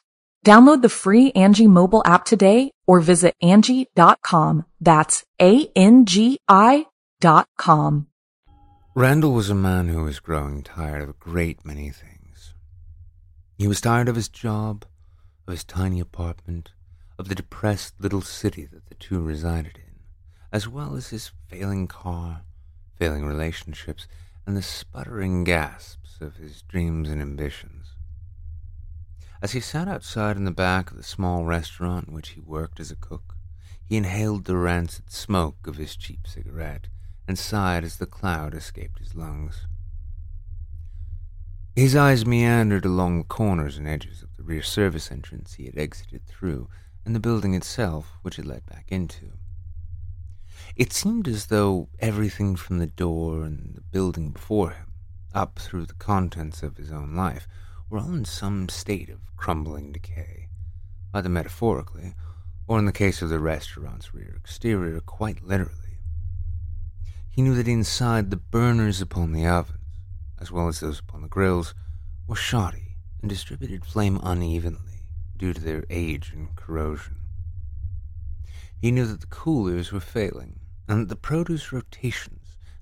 [SPEAKER 7] Download the free Angi mobile app today or visit Angi.com. That's A-N-G-I dot com.
[SPEAKER 8] Randall was a man who was growing tired of a great many things. He was tired of his job, of his tiny apartment, of the depressed little city that the two resided in, as well as his failing car, failing relationships, and the sputtering gasps of his dreams and ambitions. As he sat outside in the back of the small restaurant in which he worked as a cook, he inhaled the rancid smoke of his cheap cigarette and sighed as the cloud escaped his lungs. His eyes meandered along the corners and edges of the rear service entrance he had exited through and the building itself which it led back into. It seemed as though everything from the door and the building before him, up through the contents of his own life, were all in some state of crumbling decay, either metaphorically, or in the case of the restaurant's rear exterior, quite literally. He knew that inside the burners upon the ovens, as well as those upon the grills, were shoddy and distributed flame unevenly due to their age and corrosion. He knew that the coolers were failing, and that the produce rotations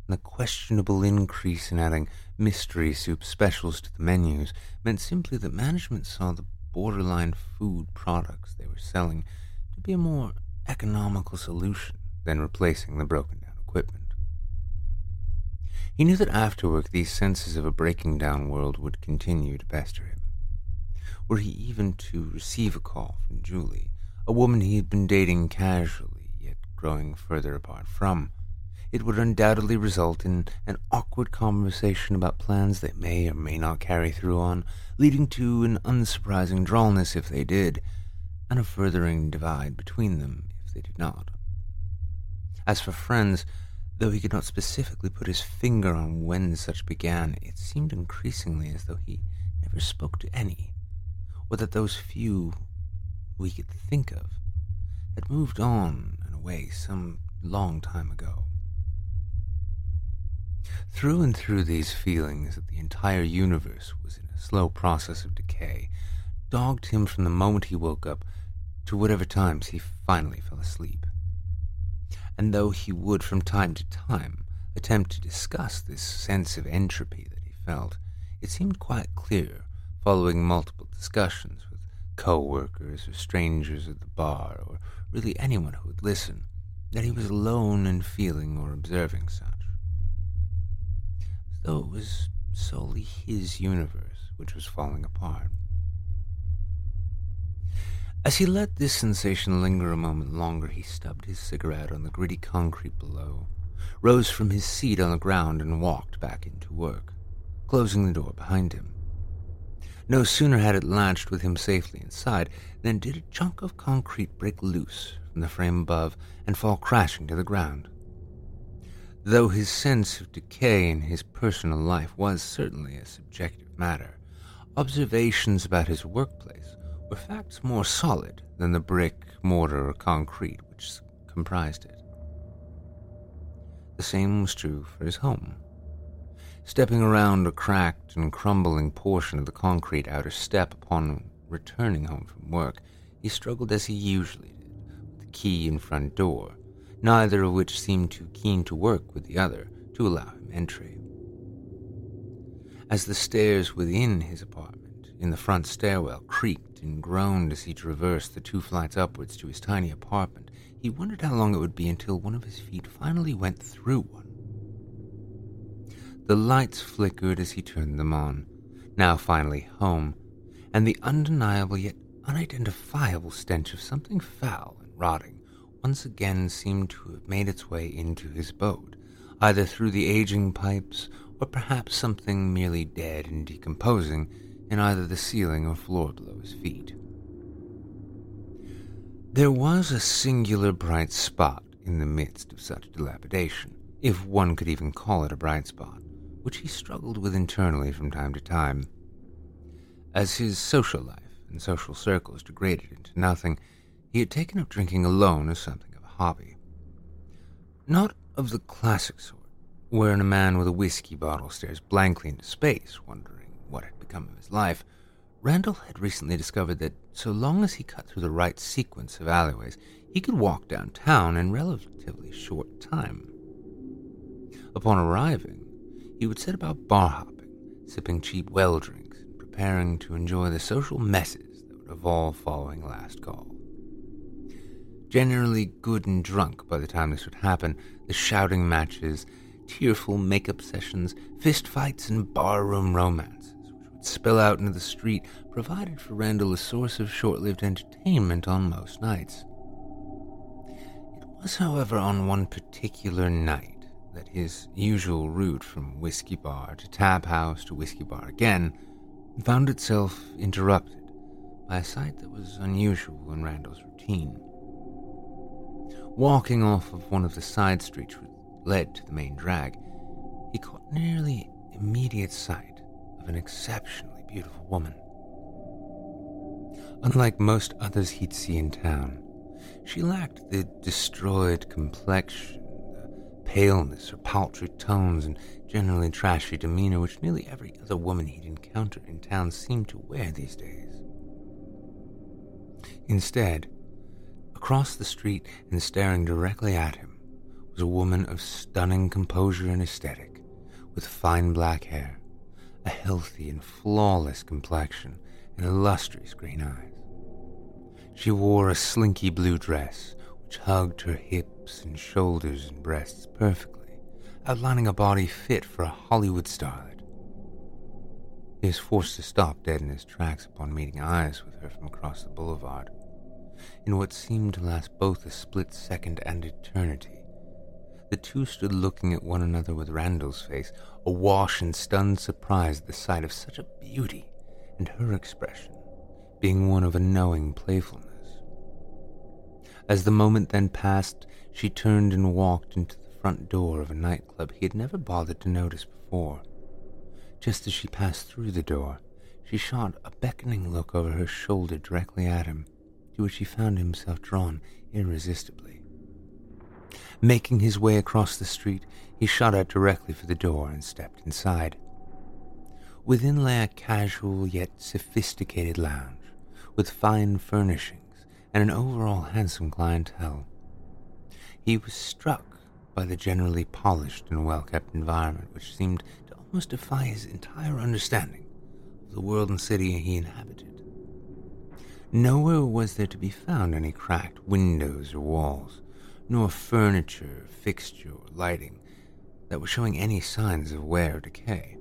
[SPEAKER 8] and the questionable increase in adding mystery soup specials to the menus meant simply that management saw the borderline food products they were selling to be a more economical solution than replacing the broken down equipment. He knew that afterward these senses of a breaking down world would continue to pester him. Were he even to receive a call from Julie, a woman he had been dating casually, yet growing further apart from, it would undoubtedly result in an awkward conversation about plans they may or may not carry through on, leading to an unsurprising drallness if they did, and a furthering divide between them if they did not. As for friends, though he could not specifically put his finger on when such began, it seemed increasingly as though he never spoke to any, or that those few we could think of had moved on and away some long time ago. Through and through these feelings that the entire universe was in a slow process of decay dogged him from the moment he woke up to whatever times he finally fell asleep. And though he would from time to time attempt to discuss this sense of entropy that he felt, it seemed quite clear, following multiple discussions with co-workers or strangers at the bar, or really anyone who would listen, that he was alone in feeling or observing such though it was solely his universe which was falling apart. As he let this sensation linger a moment longer, he stubbed his cigarette on the gritty concrete below, rose from his seat on the ground, and walked back into work, closing the door behind him. No sooner had it latched with him safely inside than did a chunk of concrete break loose from the frame above and fall crashing to the ground. Though his sense of decay in his personal life was certainly a subjective matter, observations about his workplace were facts more solid than the brick, mortar, or concrete which comprised it. The same was true for his home. Stepping around a cracked and crumbling portion of the concrete outer step upon returning home from work, he struggled as he usually did with the key and front door neither of which seemed too keen to work with the other to allow him entry. As the stairs within his apartment, in the front stairwell, creaked and groaned as he traversed the two flights upwards to his tiny apartment, he wondered how long it would be until one of his feet finally went through one. The lights flickered as he turned them on, now finally home, and the undeniable yet unidentifiable stench of something foul and rotting once again seemed to have made its way into his boat, either through the aging pipes or perhaps something merely dead and decomposing in either the ceiling or floor below his feet. There was a singular bright spot in the midst of such dilapidation, if one could even call it a bright spot, which he struggled with internally from time to time. As his social life and social circles degraded into nothing, he had taken up drinking alone as something of a hobby. Not of the classic sort, wherein a man with a whiskey bottle stares blankly into space, wondering what had become of his life. Randall had recently discovered that so long as he cut through the right sequence of alleyways, he could walk downtown in relatively short time. Upon arriving, he would set about bar hopping, sipping cheap well drinks, and preparing to enjoy the social messes that would evolve following last call. Generally good and drunk by the time this would happen, the shouting matches, tearful makeup sessions, fist fights, and barroom romances, which would spill out into the street, provided for Randall a source of short lived entertainment on most nights. It was, however, on one particular night that his usual route from whiskey bar to tap house to whiskey bar again found itself interrupted by a sight that was unusual in Randall's routine. Walking off of one of the side streets which led to the main drag, he caught nearly immediate sight of an exceptionally beautiful woman. Unlike most others he'd see in town, she lacked the destroyed complexion, the paleness or paltry tones, and generally trashy demeanor which nearly every other woman he'd encountered in town seemed to wear these days. Instead, across the street and staring directly at him, was a woman of stunning composure and aesthetic, with fine black hair, a healthy and flawless complexion, and illustrious green eyes. She wore a slinky blue dress, which hugged her hips and shoulders and breasts perfectly, outlining a body fit for a Hollywood starlet. He was forced to stop dead in his tracks upon meeting eyes with her from across the boulevard. In what seemed to last both a split second and eternity, the two stood looking at one another with Randall's face awash in stunned surprise at the sight of such a beauty, and her expression being one of a knowing playfulness. As the moment then passed, she turned and walked into the front door of a nightclub he had never bothered to notice before. Just as she passed through the door, she shot a beckoning look over her shoulder directly at him, to which he found himself drawn irresistibly. Making his way across the street, he shot out directly for the door and stepped inside. Within lay a casual yet sophisticated lounge, with fine furnishings and an overall handsome clientele. He was struck by the generally polished and well kept environment, which seemed to almost defy his entire understanding of the world and city he inhabited. Nowhere was there to be found any cracked windows or walls, nor furniture, fixture, or lighting that was showing any signs of wear or decay.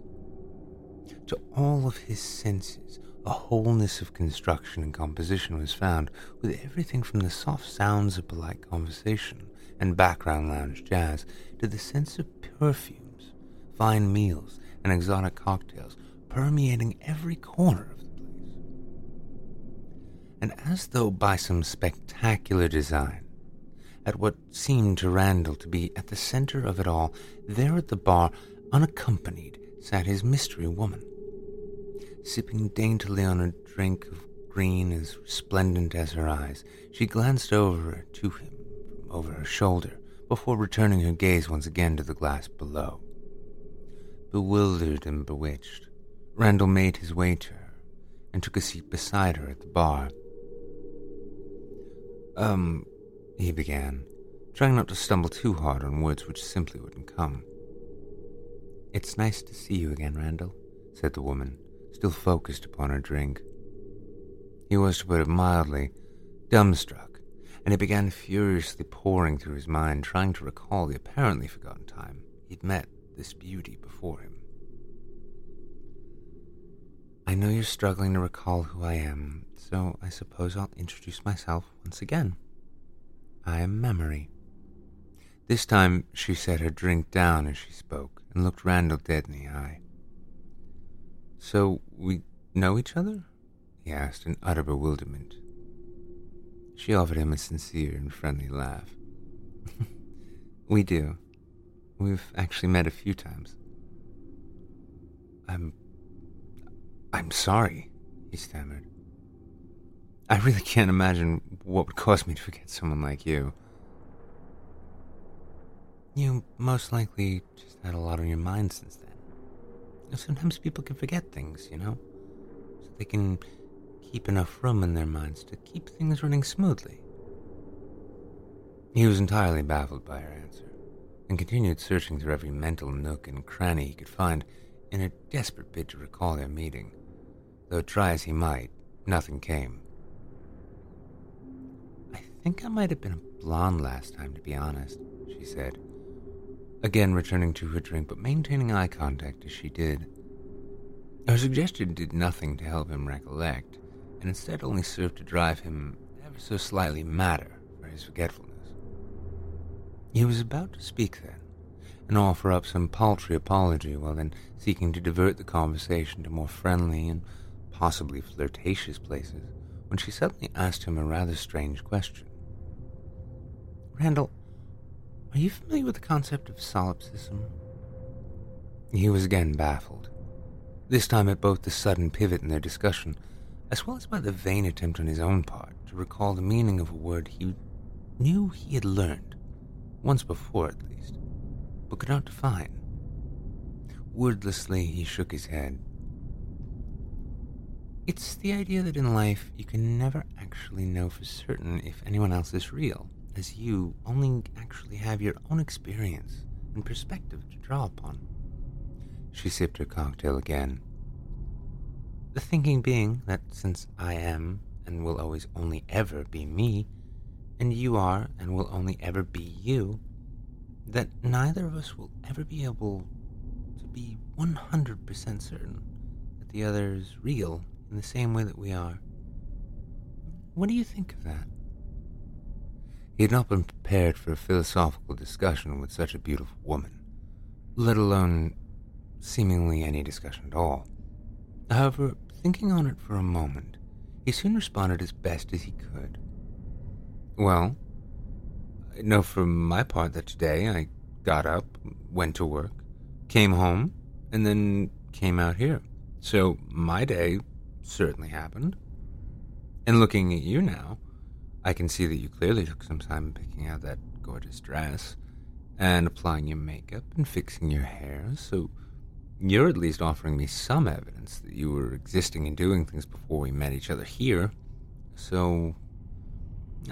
[SPEAKER 8] To all of his senses, a wholeness of construction and composition was found, with everything from the soft sounds of polite conversation and background lounge jazz to the sense of perfumes, fine meals, and exotic cocktails permeating every corner. And as though by some spectacular design, at what seemed to Randall to be at the center of it all, there at the bar, unaccompanied, sat his mystery woman. Sipping daintily on a drink of green as resplendent as her eyes, she glanced over to him from over her shoulder before returning her gaze once again to the glass below. Bewildered and bewitched, Randall made his way to her and took a seat beside her at the bar. Um, he began, trying not to stumble too hard on words which simply wouldn't come. It's nice to see you again, Randall, said the woman, still focused upon her drink. He was, to put it mildly, dumbstruck, and it began furiously pouring through his mind, trying to recall the apparently forgotten time he'd met this beauty before him. I know you're struggling to recall who I am, so I suppose I'll introduce myself once again. I am Memory. This time she set her drink down as she spoke and looked Randall dead in the eye. So we know each other? he asked in utter bewilderment. She offered him a sincere and friendly laugh. we do. We've actually met a few times. I'm. I'm sorry, he stammered. I really can't imagine what would cause me to forget someone like you. You most likely just had a lot on your mind since then. Sometimes people can forget things, you know? So they can keep enough room in their minds to keep things running smoothly. He was entirely baffled by her answer, and continued searching through every mental nook and cranny he could find in a desperate bid to recall their meeting. Though try as he might, nothing came. I think I might have been a blonde last time, to be honest, she said, again returning to her drink but maintaining eye contact as she did. Her suggestion did nothing to help him recollect, and instead only served to drive him ever so slightly madder for his forgetfulness. He was about to speak then, and offer up some paltry apology while then seeking to divert the conversation to more friendly and possibly flirtatious places, when she suddenly asked him a rather strange question. Randall, are you familiar with the concept of solipsism? He was again baffled, this time at both the sudden pivot in their discussion, as well as by the vain attempt on his own part to recall the meaning of a word he knew he had learned, once before at least, but could not define. Wordlessly, he shook his head. It's the idea that in life you can never actually know for certain if anyone else is real as you only actually have your own experience and perspective to draw upon. She sipped her cocktail again. The thinking being that since I am and will always only ever be me, and you are and will only ever be you, that neither of us will ever be able to be 100% certain that the other is real in the same way that we are. What do you think of that? He had not been prepared for a philosophical discussion with such a beautiful woman, let alone seemingly any discussion at all. However, thinking on it for a moment, he soon responded as best as he could. Well, Know for my part that today I got up, went to work, came home, and then came out here. So my day certainly happened. And looking at you now, I can see that you clearly took some time picking out that gorgeous dress and applying your makeup and fixing your hair, so you're at least offering me some evidence that you were existing and doing things before we met each other here. So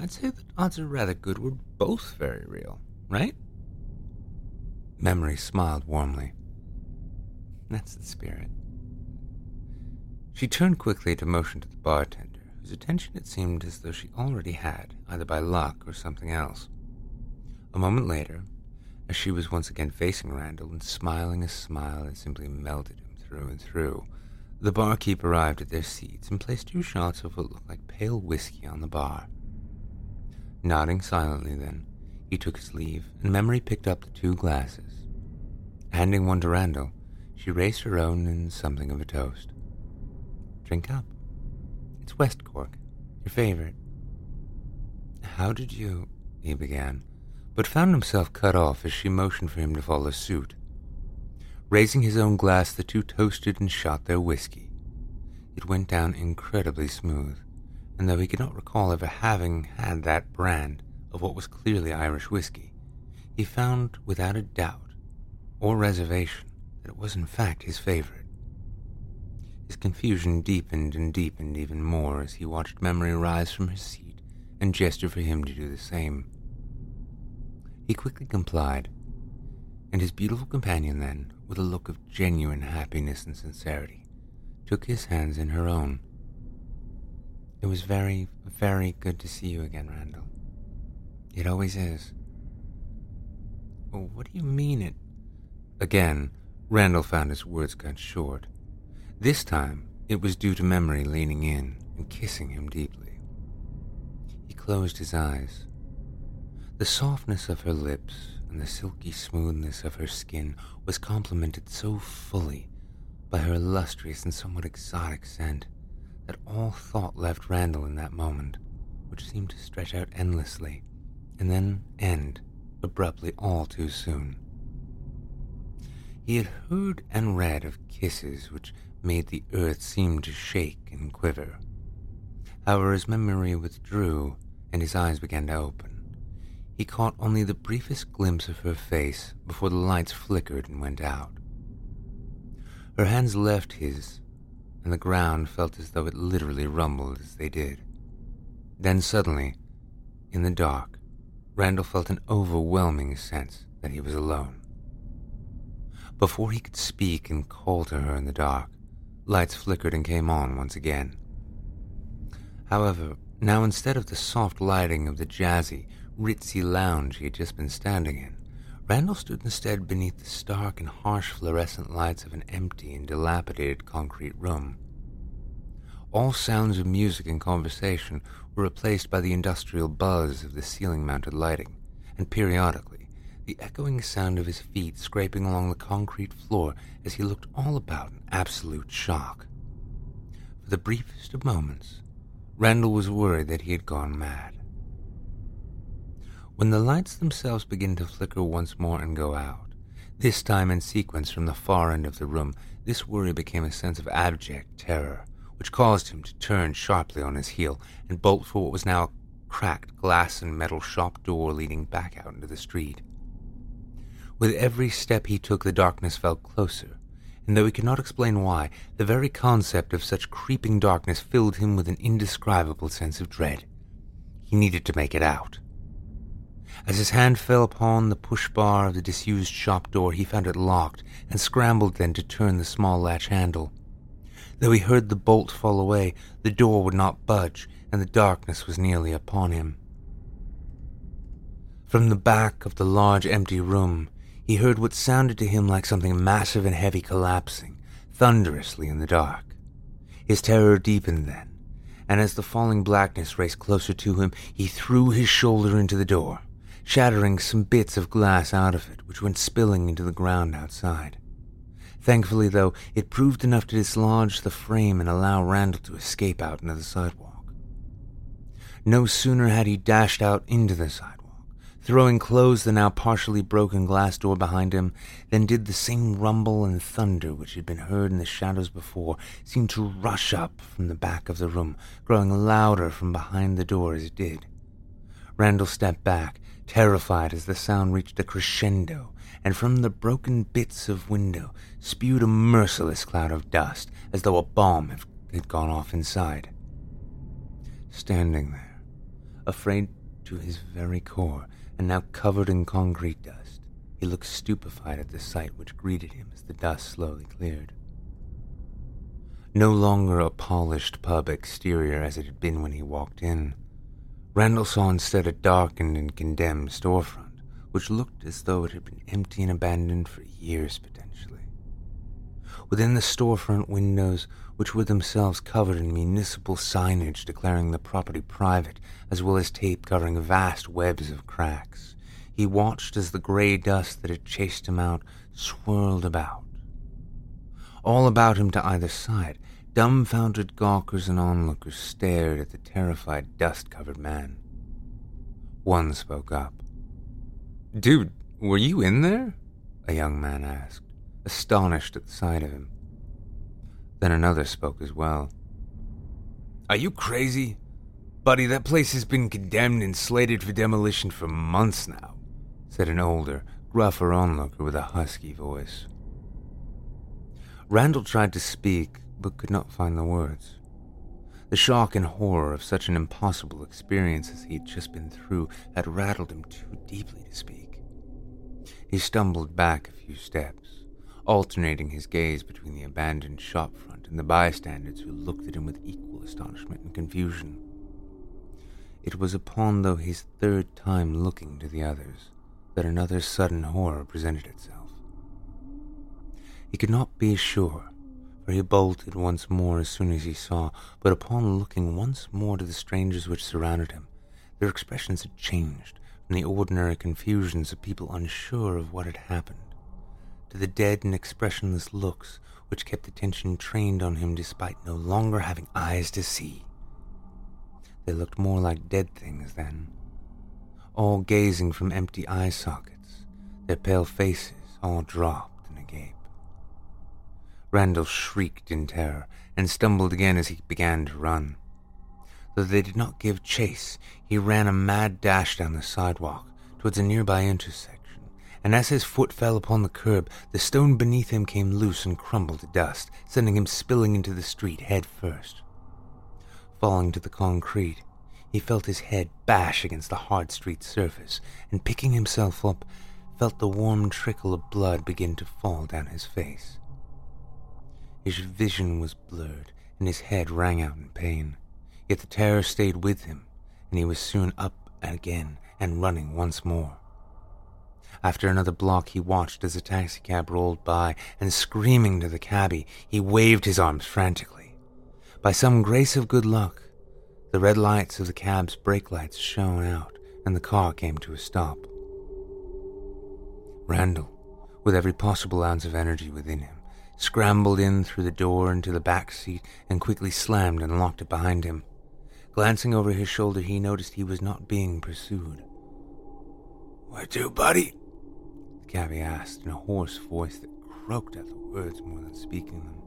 [SPEAKER 8] I'd say the odds are rather good we're both very real, right? Memory smiled warmly. That's the spirit. She turned quickly to motion to the bartender whose attention it seemed as though she already had, either by luck or something else. A moment later, as she was once again facing Randall and smiling a smile that simply melted him through and through, the barkeep arrived at their seats and placed two shots of what looked like pale whiskey on the bar. Nodding silently, then, he took his leave, and Memory picked up the two glasses. Handing one to Randall, she raised her own in something of a toast. Drink up. It's West Cork, your favorite. How did you? he began, but found himself cut off as she motioned for him to follow suit. Raising his own glass, the two toasted and shot their whiskey. It went down incredibly smooth, and though he could not recall ever having had that brand of what was clearly Irish whiskey, he found without a doubt or reservation that it was in fact his favorite. His confusion deepened and deepened even more as he watched Memory rise from his seat and gesture for him to do the same. He quickly complied, and his beautiful companion then, with a look of genuine happiness and sincerity, took his hands in her own. It was very, very good to see you again, Randall. It always is. What do you mean it? Again, Randall found his words cut short. This time, it was due to memory leaning in and kissing him deeply. He closed his eyes. The softness of her lips and the silky smoothness of her skin was complemented so fully by her illustrious and somewhat exotic scent that all thought left Randall in that moment, which seemed to stretch out endlessly and then end abruptly all too soon. He had heard and read of kisses which made the earth seem to shake and quiver. However, his memory withdrew and his eyes began to open. He caught only the briefest glimpse of her face before the lights flickered and went out. Her hands left his, and the ground felt as though it literally rumbled as they did. Then suddenly, in the dark, Randall felt an overwhelming sense that he was alone. Before he could speak and call to her in the dark, lights flickered and came on once again. However, now instead of the soft lighting of the jazzy, ritzy lounge he had just been standing in, Randall stood instead beneath the stark and harsh fluorescent lights of an empty and dilapidated concrete room. All sounds of music and conversation were replaced by the industrial buzz of the ceiling mounted lighting, and periodically, the echoing sound of his feet scraping along the concrete floor as he looked all about in absolute shock. For the briefest of moments, Randall was worried that he had gone mad. When the lights themselves began to flicker once more and go out, this time in sequence from the far end of the room, this worry became a sense of abject terror, which caused him to turn sharply on his heel and bolt for what was now a cracked glass and metal shop door leading back out into the street. With every step he took, the darkness felt closer, and though he could not explain why, the very concept of such creeping darkness filled him with an indescribable sense of dread. He needed to make it out. As his hand fell upon the push bar of the disused shop door, he found it locked and scrambled then to turn the small latch handle. Though he heard the bolt fall away, the door would not budge, and the darkness was nearly upon him. From the back of the large empty room, he heard what sounded to him like something massive and heavy collapsing, thunderously in the dark. His terror deepened then, and as the falling blackness raced closer to him, he threw his shoulder into the door, shattering some bits of glass out of it, which went spilling into the ground outside. Thankfully, though, it proved enough to dislodge the frame and allow Randall to escape out into the sidewalk. No sooner had he dashed out into the sidewalk throwing closed the now partially broken glass door behind him, than did the same rumble and thunder which had been heard in the shadows before seem to rush up from the back of the room, growing louder from behind the door as it did. Randall stepped back, terrified as the sound reached a crescendo, and from the broken bits of window spewed a merciless cloud of dust, as though a bomb had gone off inside. Standing there, afraid to his very core, and now covered in concrete dust. He looked stupefied at the sight which greeted him as the dust slowly cleared. No longer a polished pub exterior as it had been when he walked in, Randall saw instead a darkened and condemned storefront, which looked as though it had been empty and abandoned for years potentially. Within the storefront windows, which were themselves covered in municipal signage declaring the property private, as well as tape covering vast webs of cracks, he watched as the gray dust that had chased him out swirled about. All about him to either side, dumbfounded gawkers and onlookers stared at the terrified, dust covered man. One spoke up. Dude, were you in there? A young man asked astonished at the sight of him. Then another spoke as well. Are you crazy? Buddy, that place has been condemned and slated for demolition for months now, said an older, gruffer onlooker with a husky voice. Randall tried to speak, but could not find the words. The shock and horror of such an impossible experience as he had just been through had rattled him too deeply to speak. He stumbled back a few steps, alternating his gaze between the abandoned shop front and the bystanders who looked at him with equal astonishment and confusion. It was upon though his third time looking to the others that another sudden horror presented itself. He could not be sure for he bolted once more as soon as he saw, but upon looking once more to the strangers which surrounded him, their expressions had changed from the ordinary confusions of people unsure of what had happened, to the dead and expressionless looks which kept attention trained on him despite no longer having eyes to see. They looked more like dead things then, all gazing from empty eye sockets, their pale faces all dropped Randall shrieked in terror and stumbled again as he began to run. Though they did not give chase, he ran a mad dash down the sidewalk towards a nearby intersection, and as his foot fell upon the curb, the stone beneath him came loose and crumbled to dust, sending him spilling into the street head first. Falling to the concrete, he felt his head bash against the hard street surface, and picking himself up, felt the warm trickle of blood begin to fall down his face. His vision was blurred, and his head rang out in pain. Yet the terror stayed with him, and he was soon up again and running once more. After another block, he watched as a taxicab rolled by, and screaming to the cabby, he waved his arms frantically. By some grace of good luck, the red lights of the cab's brake lights shone out, and the car came to a stop. Randall, with every possible ounce of energy within him, scrambled in through the door into the back seat and quickly slammed and locked it behind him. Glancing over his shoulder, he noticed he was not being pursued. Where to, buddy? The cabby asked in a hoarse voice that croaked at the words more than speaking them.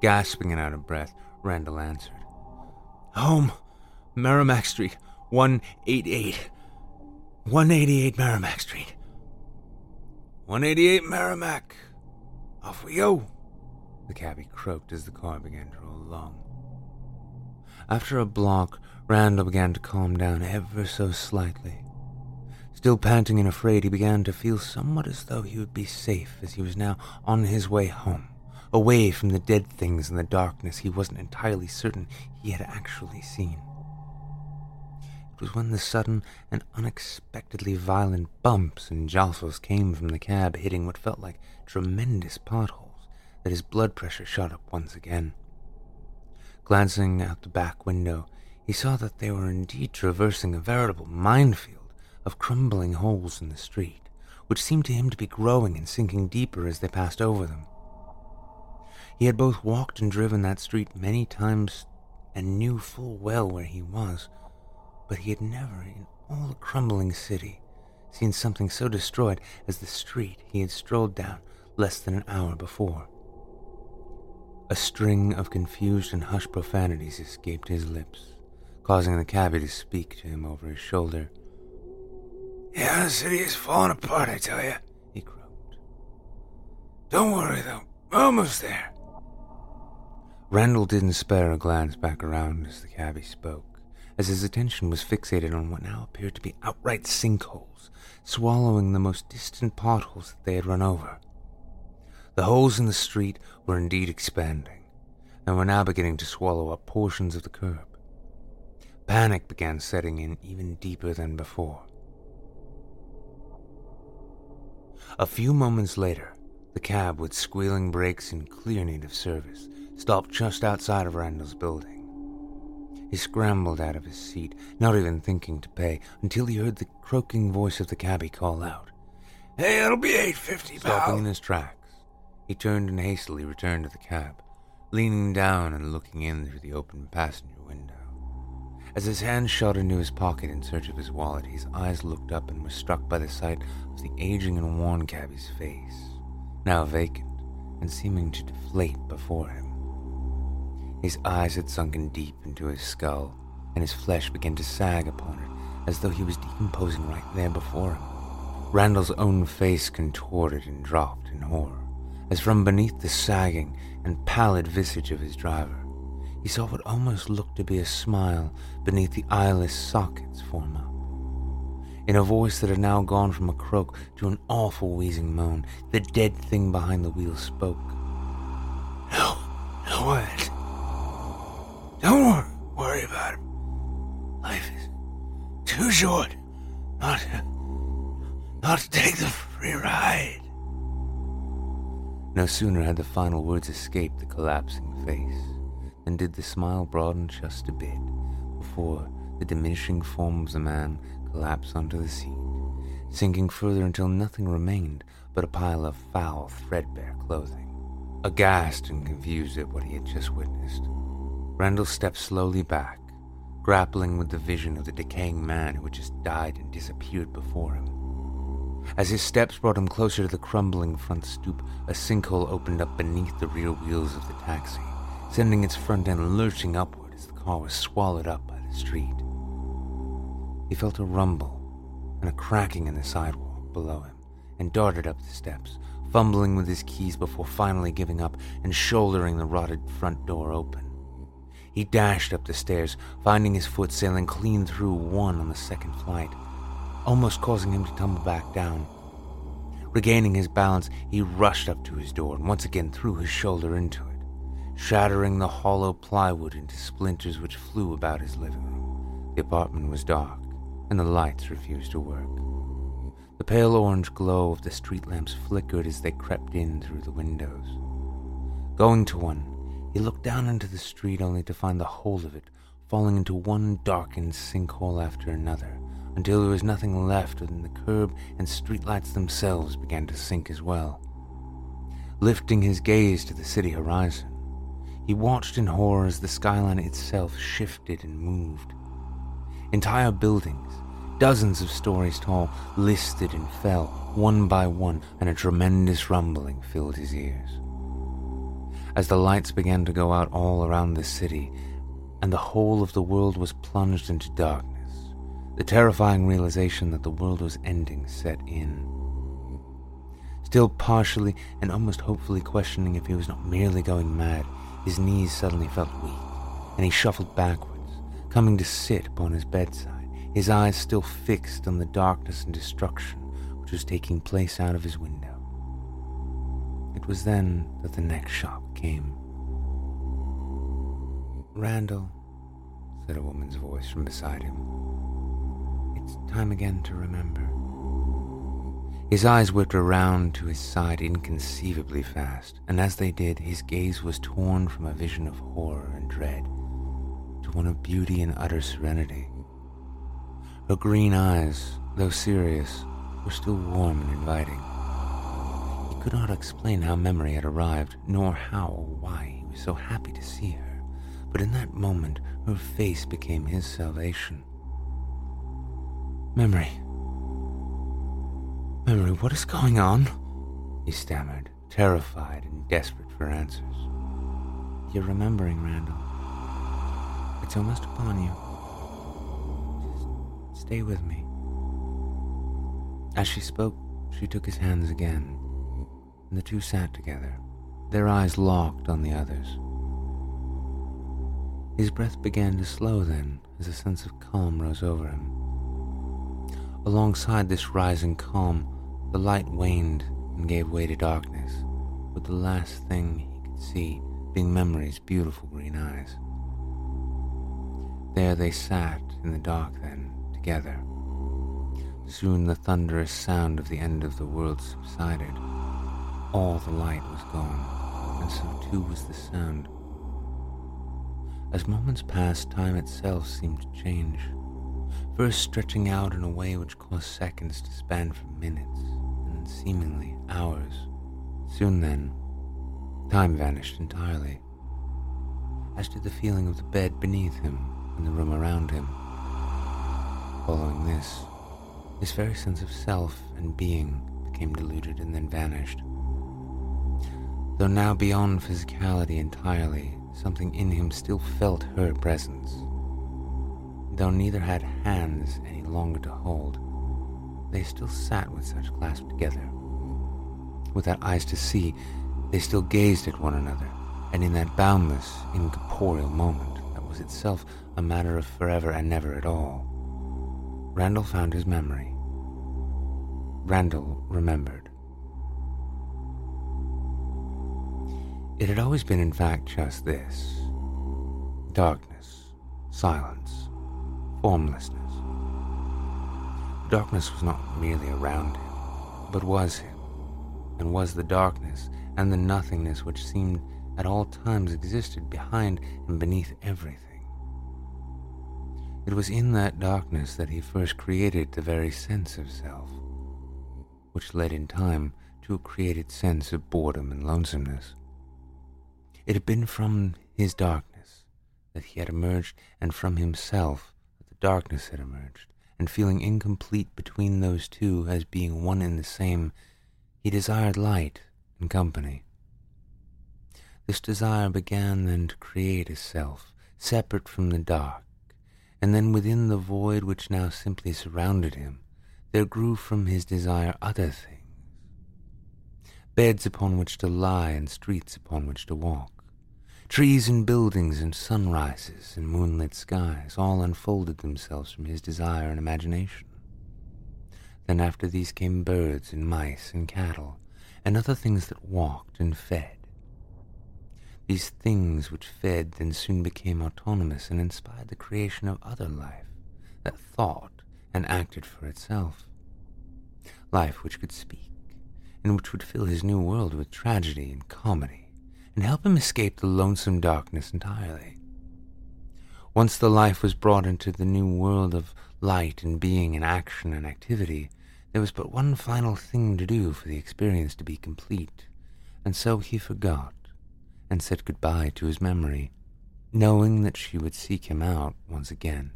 [SPEAKER 8] Gasping and out of breath, Randall answered. Home, Merrimack Street, 188. 188 Merrimack Street. 188 Merrimack, off we go, the cabby croaked as the car began to roll along. After a block, Randall began to calm down ever so slightly. Still panting and afraid, he began to feel somewhat as though he would be safe as he was now on his way home, away from the dead things and the darkness he wasn't entirely certain he had actually seen. Was when the sudden and unexpectedly violent bumps and jostles came from the cab, hitting what felt like tremendous potholes, that his blood pressure shot up once again. Glancing out the back window, he saw that they were indeed traversing a veritable minefield of crumbling holes in the street, which seemed to him to be growing and sinking deeper as they passed over them. He had both walked and driven that street many times and knew full well where he was but he had never, in all the crumbling city, seen something so destroyed as the street he had strolled down less than an hour before. A string of confused and hushed profanities escaped his lips, causing the cabby to speak to him over his shoulder. Yeah, the city is falling apart, I tell you, he croaked. Don't worry, though. We're almost there. Randall didn't spare a glance back around as the cabby spoke as his attention was fixated on what now appeared to be outright sinkholes, swallowing the most distant potholes that they had run over. The holes in the street were indeed expanding, and were now beginning to swallow up portions of the curb. Panic began setting in even deeper than before. A few moments later, the cab, with squealing brakes in clear need of service, stopped just outside of Randall's building. He scrambled out of his seat, not even thinking to pay, until he heard the croaking voice of the cabby call out, Hey, it'll be 8.50, Stopping in his tracks, he turned and hastily returned to the cab, leaning down and looking in through the open passenger window. As his hand shot into his pocket in search of his wallet, his eyes looked up and were struck by the sight of the aging and worn cabby's face, now vacant and seeming to deflate before him. His eyes had sunken deep into his skull, and his flesh began to sag upon it as though he was decomposing right there before him. Randall's own face contorted and dropped in horror, as from beneath the sagging and pallid visage of his driver, he saw what almost looked to be a smile beneath the eyeless sockets form up. In a voice that had now gone from a croak to an awful wheezing moan, the dead thing behind the wheel spoke.
[SPEAKER 9] No, no worries. Don't worry about it. Life is too short not to, not to take the free ride.
[SPEAKER 8] No sooner had the final words escaped the collapsing face than did the smile broaden just a bit before the diminishing form of the man collapsed onto the seat, sinking further until nothing remained but a pile of foul, threadbare clothing. Aghast and confused at what he had just witnessed, Randall stepped slowly back, grappling with the vision of the decaying man who had just died and disappeared before him. As his steps brought him closer to the crumbling front stoop, a sinkhole opened up beneath the rear wheels of the taxi, sending its front end lurching upward as the car was swallowed up by the street. He felt a rumble and a cracking in the sidewalk below him and darted up the steps, fumbling with his keys before finally giving up and shouldering the rotted front door open. He dashed up the stairs, finding his foot sailing clean through one on the second flight, almost causing him to tumble back down. Regaining his balance, he rushed up to his door and once again threw his shoulder into it, shattering the hollow plywood into splinters which flew about his living room. The apartment was dark, and the lights refused to work. The pale orange glow of the street lamps flickered as they crept in through the windows. Going to one, he looked down into the street only to find the whole of it falling into one darkened sinkhole after another, until there was nothing left and the curb and streetlights themselves began to sink as well. Lifting his gaze to the city horizon, he watched in horror as the skyline itself shifted and moved. Entire buildings, dozens of stories tall, listed and fell one by one, and a tremendous rumbling filled his ears. As the lights began to go out all around the city, and the whole of the world was plunged into darkness, the terrifying realization that the world was ending set in. Still partially and almost hopefully questioning if he was not merely going mad, his knees suddenly felt weak, and he shuffled backwards, coming to sit upon his bedside, his eyes still fixed on the darkness and destruction which was taking place out of his window. It was then that the next shock came. Randall, said a woman's voice from beside him, it's time again to remember. His eyes whipped around to his side inconceivably fast, and as they did, his gaze was torn from a vision of horror and dread to one of beauty and utter serenity. Her green eyes, though serious, were still warm and inviting. Could not explain how memory had arrived, nor how or why he was so happy to see her, but in that moment her face became his salvation. Memory. Memory, what is going on? He stammered, terrified and desperate for answers. You're remembering, Randall. It's almost upon you. Just stay with me. As she spoke, she took his hands again, and the two sat together, their eyes locked on the other's. His breath began to slow then, as a sense of calm rose over him. Alongside this rising calm, the light waned and gave way to darkness, with the last thing he could see being Memory's beautiful green eyes. There they sat in the dark then, together. Soon the thunderous sound of the end of the world subsided. All the light was gone, and so too was the sound. As moments passed, time itself seemed to change, first stretching out in a way which caused seconds to span for minutes, and seemingly hours. Soon then, time vanished entirely, as did the feeling of the bed beneath him and the room around him. Following this, his very sense of self and being became diluted and then vanished. Though now beyond physicality entirely, something in him still felt her presence. Though neither had hands any longer to hold, they still sat with such clasped together. Without eyes to see, they still gazed at one another, and in that boundless, incorporeal moment that was itself a matter of forever and never at all, Randall found his memory. Randall remembered. It had always been, in fact, just this darkness, silence, formlessness. Darkness was not merely around him, but was him, and was the darkness and the nothingness which seemed at all times existed behind and beneath everything. It was in that darkness that he first created the very sense of self, which led in time to a created sense of boredom and lonesomeness. It had been from his darkness that he had emerged, and from himself that the darkness had emerged, and feeling incomplete between those two as being one and the same, he desired light and company. This desire began then to create a self, separate from the dark, and then within the void which now simply surrounded him, there grew from his desire other things beds upon which to lie and streets upon which to walk. Trees and buildings and sunrises and moonlit skies all unfolded themselves from his desire and imagination. Then after these came birds and mice and cattle, and other things that walked and fed. These things which fed then soon became autonomous and inspired the creation of other life that thought and acted for itself. Life which could speak, and which would fill his new world with tragedy and comedy, and help him escape the lonesome darkness entirely. Once the life was brought into the new world of light and being and action and activity, there was but one final thing to do for the experience to be complete, and so he forgot and said goodbye to his memory, knowing that she would seek him out once again.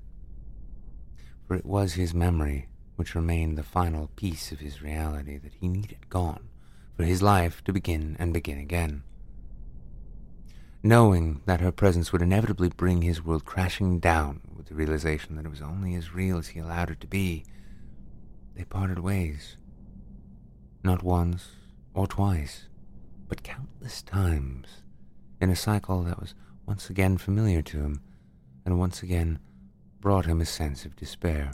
[SPEAKER 8] For it was his memory which remained the final piece of his reality that he needed gone for his life to begin and begin again. Knowing that her presence would inevitably bring his world crashing down with the realization that it was only as real as he allowed it to be, they parted ways. Not once or twice, but countless times in a cycle that was once again familiar to him, and once again brought him a sense of despair.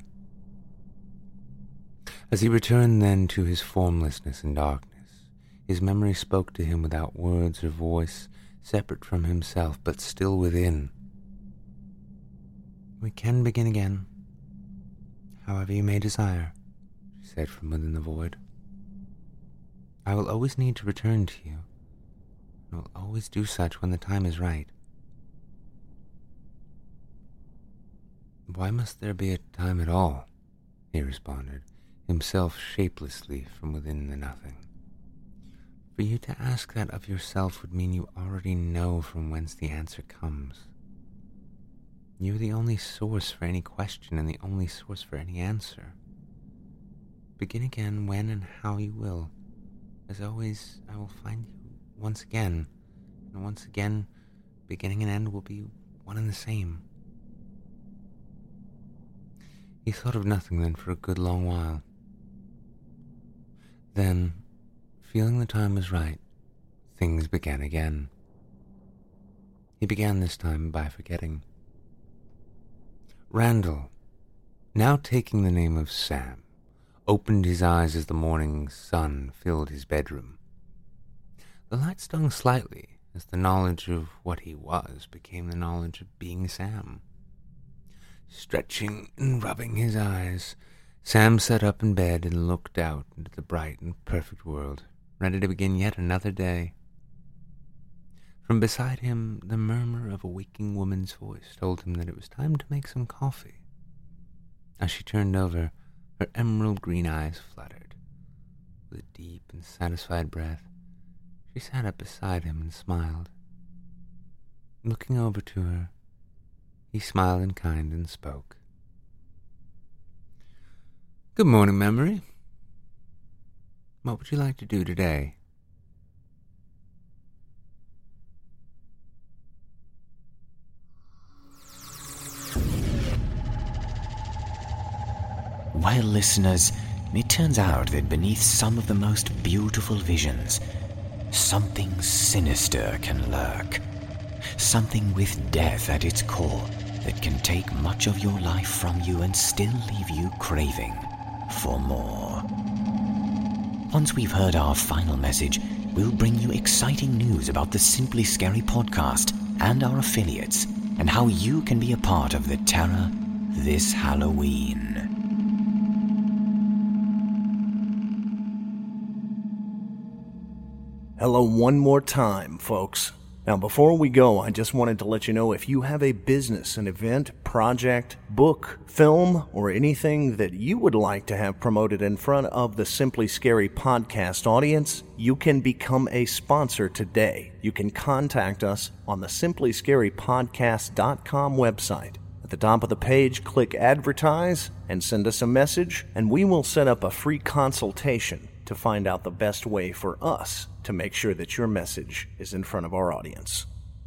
[SPEAKER 8] As he returned then to his formlessness and darkness, his memory spoke to him without words or voice, separate from himself, but still within. We can begin again, however you may desire, she said from within the void. I will always need to return to you, and will always do such when the time is right. Why must there be a time at all? he responded, himself shapelessly from within the nothing. For you to ask that of yourself would mean you already know from whence the answer comes. You are the only source for any question and the only source for any answer. Begin again when and how you will. As always, I will find you once again, and once again, beginning and end will be one and the same. He thought of nothing then for a good long while. Then, feeling the time was right, things began again. He began this time by forgetting. Randall, now taking the name of Sam, opened his eyes as the morning sun filled his bedroom. The light stung slightly as the knowledge of what he was became the knowledge of being Sam. Stretching and rubbing his eyes, Sam sat up in bed and looked out into the bright and perfect world, ready to begin yet another day. From beside him, the murmur of a waking woman's voice told him that it was time to make some coffee. As she turned over, her emerald green eyes fluttered. With a deep and satisfied breath, she sat up beside him and smiled. Looking over to her, he smiled in kind and spoke. Good morning, Memory. What would you like to do today?
[SPEAKER 2] Well, listeners, it turns out that beneath some of the most beautiful visions something sinister can lurk. Something with death at its core that can take much of your life from you and still leave you craving for more. Once we've heard our final message, we'll bring you exciting news about the Simply Scary podcast and our affiliates and how you can be a part of the terror this Halloween.
[SPEAKER 3] Hello, one more time, folks. Now, before we go, I just wanted to let you know if you have a business, an event, project, book, film, or anything that you would like to have promoted in front of the Simply Scary podcast audience, you can become a sponsor today. You can contact us on the simplyscarypodcast.com website. At the top of the page, click advertise and send us a message, and we will set up a free consultation to find out the best way for us to make sure that your message is in front of our audience.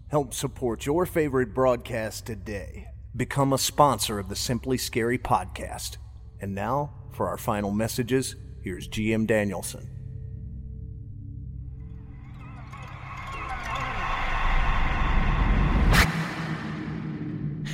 [SPEAKER 3] Help support your favorite broadcast today. Become a sponsor of the Simply Scary podcast. And now, for our final messages, here's GM Danielson.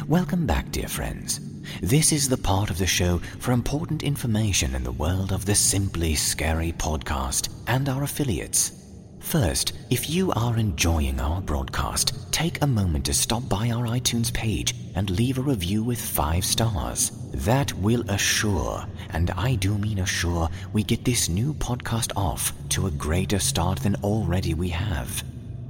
[SPEAKER 2] Welcome back, dear friends. This is the part of the show for important information in the world of the Simply Scary podcast and our affiliates. First, if you are enjoying our broadcast, take a moment to stop by our iTunes page and leave a review with five stars. That will assure, and I do mean assure, we get this new podcast off to a greater start than already we have.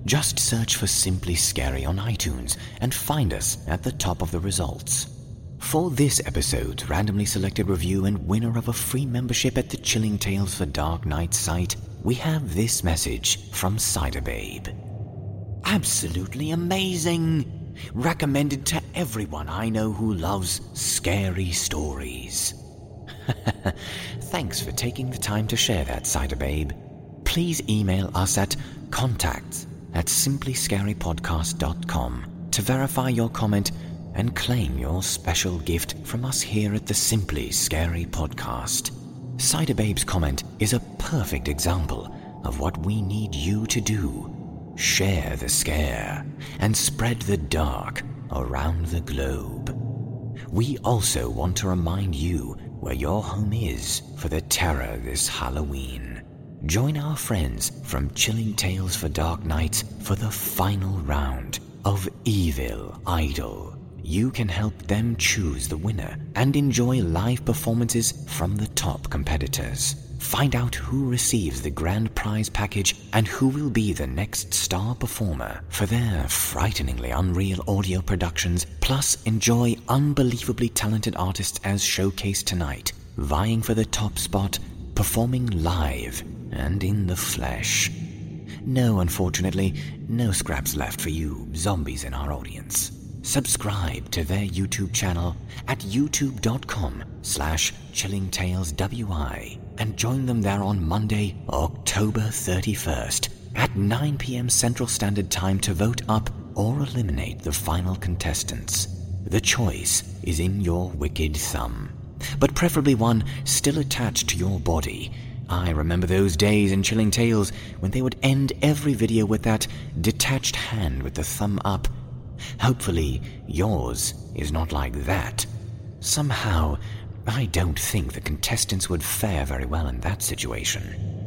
[SPEAKER 2] Just search for Simply Scary on iTunes and find us at the top of the results. For this episode's randomly selected review and winner of a free membership at the Chilling Tales for Dark Night site, we have this message from Cider Babe. Absolutely amazing! Recommended to everyone I know who loves scary stories. Thanks for taking the time to share that, Cider Babe. Please email us at contacts at simplyscarypodcast.com to verify your comment and claim your special gift from us here at the Simply Scary Podcast. Cider Babe's comment is a perfect example of what we need you to do. Share the scare and spread the dark around the globe. We also want to remind you where your home is for the terror this Halloween. Join our friends from Chilling Tales for Dark Nights for the final round of Evil Idol. You can help them choose the winner and enjoy live performances from the top competitors. Find out who receives the grand prize package and who will be the next star performer for their frighteningly unreal audio productions, plus enjoy unbelievably talented artists as showcased tonight, vying for the top spot, performing live and in the flesh. No, unfortunately, no scraps left for you zombies in our audience. Subscribe to their YouTube channel at youtube.com slash chillingtaleswi and join them there on Monday, October 31st at 9 p.m. Central Standard Time to vote up or eliminate the final contestants. The choice is in your wicked thumb, but preferably one still attached to your body I remember those days in Chilling Tales when they would end every video with that detached hand with the thumb up. Hopefully, yours is not like that. Somehow, I don't think the contestants would fare very well in that situation.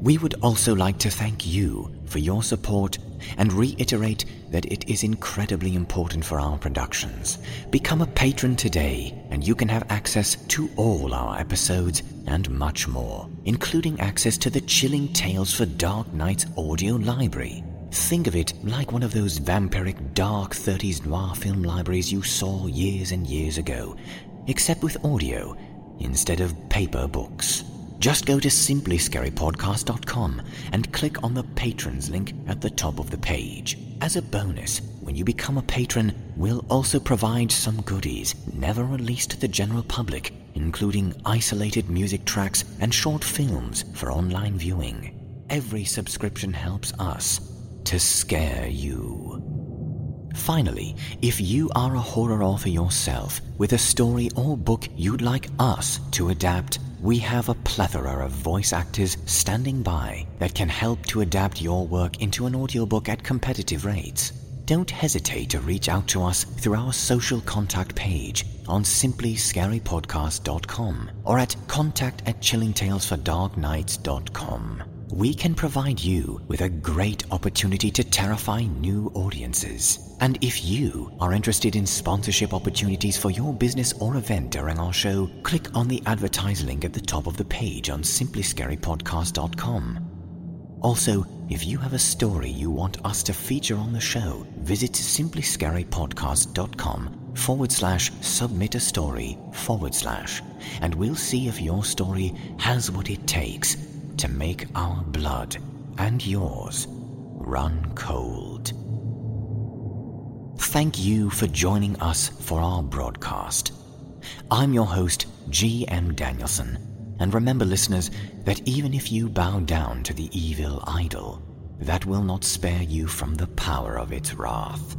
[SPEAKER 2] We would also like to thank you for your support and reiterate that it is incredibly important for our productions. Become a patron today, and you can have access to all our episodes and much more, including access to the Chilling Tales for Dark Nights audio library. Think of it like one of those vampiric dark 30s noir film libraries you saw years and years ago, except with audio instead of paper books. Just go to simplyscarypodcast.com and click on the patrons link at the top of the page. As a bonus, when you become a patron, we'll also provide some goodies never released to the general public, including isolated music tracks and short films for online viewing. Every subscription helps us to scare you. Finally, if you are a horror author yourself with a story or book you'd like us to adapt, we have a plethora of voice actors standing by that can help to adapt your work into an audiobook at competitive rates. Don't hesitate to reach out to us through our social contact page on simplyscarypodcast.com or at contact at chillingtalesfordarknights.com. We can provide you with a great opportunity to terrify new audiences. And if you are interested in sponsorship opportunities for your business or event during our show, click on the advertise link at the top of the page on simplyscarypodcast.com. Also, if you have a story you want us to feature on the show, visit simplyscarypodcast.com forward slash submit a story forward slash, and we'll see if your story has what it takes to make our blood and yours run cold. Thank you for joining us for our broadcast. I'm your host, G.M. Danielson, and remember, listeners, that even if you bow down to the evil idol, that will not spare you from the power of its wrath.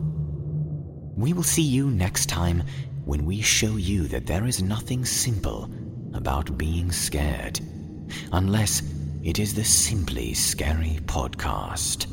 [SPEAKER 2] We will see you next time when we show you that there is nothing simple about being scared, unless it is the Simply Scary Podcast.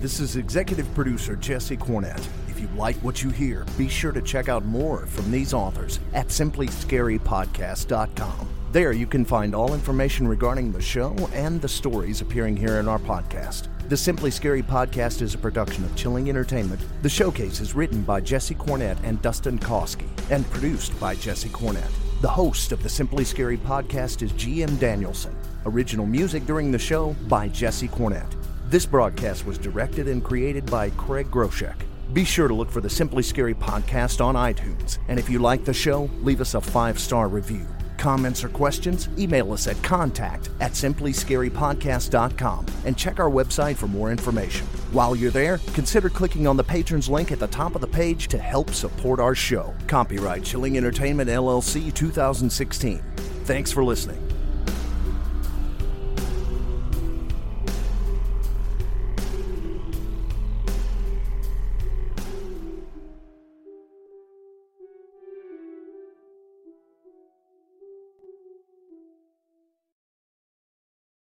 [SPEAKER 3] This is executive producer Jesse Cornett. If you like what you hear, be sure to check out more from these authors at simplyscarypodcast.com. There you can find all information regarding the show and the stories appearing here in our podcast. The Simply Scary podcast is a production of Chilling Entertainment. The showcase is written by Jesse Cornett and Dustin Koski and produced by Jesse Cornett. The host of the Simply Scary podcast is GM Danielson. Original music during the show by Jesse Cornett. This broadcast was directed and created by Craig Groshek. Be sure to look for the Simply Scary podcast on iTunes. And if you like the show, leave us a five star review. Comments or questions? Email us at contact at simplyscarypodcast.com and check our website for more information. While you're there, consider clicking on the patrons link at the top of the page to help support our show. Copyright Chilling Entertainment LLC 2016. Thanks for listening.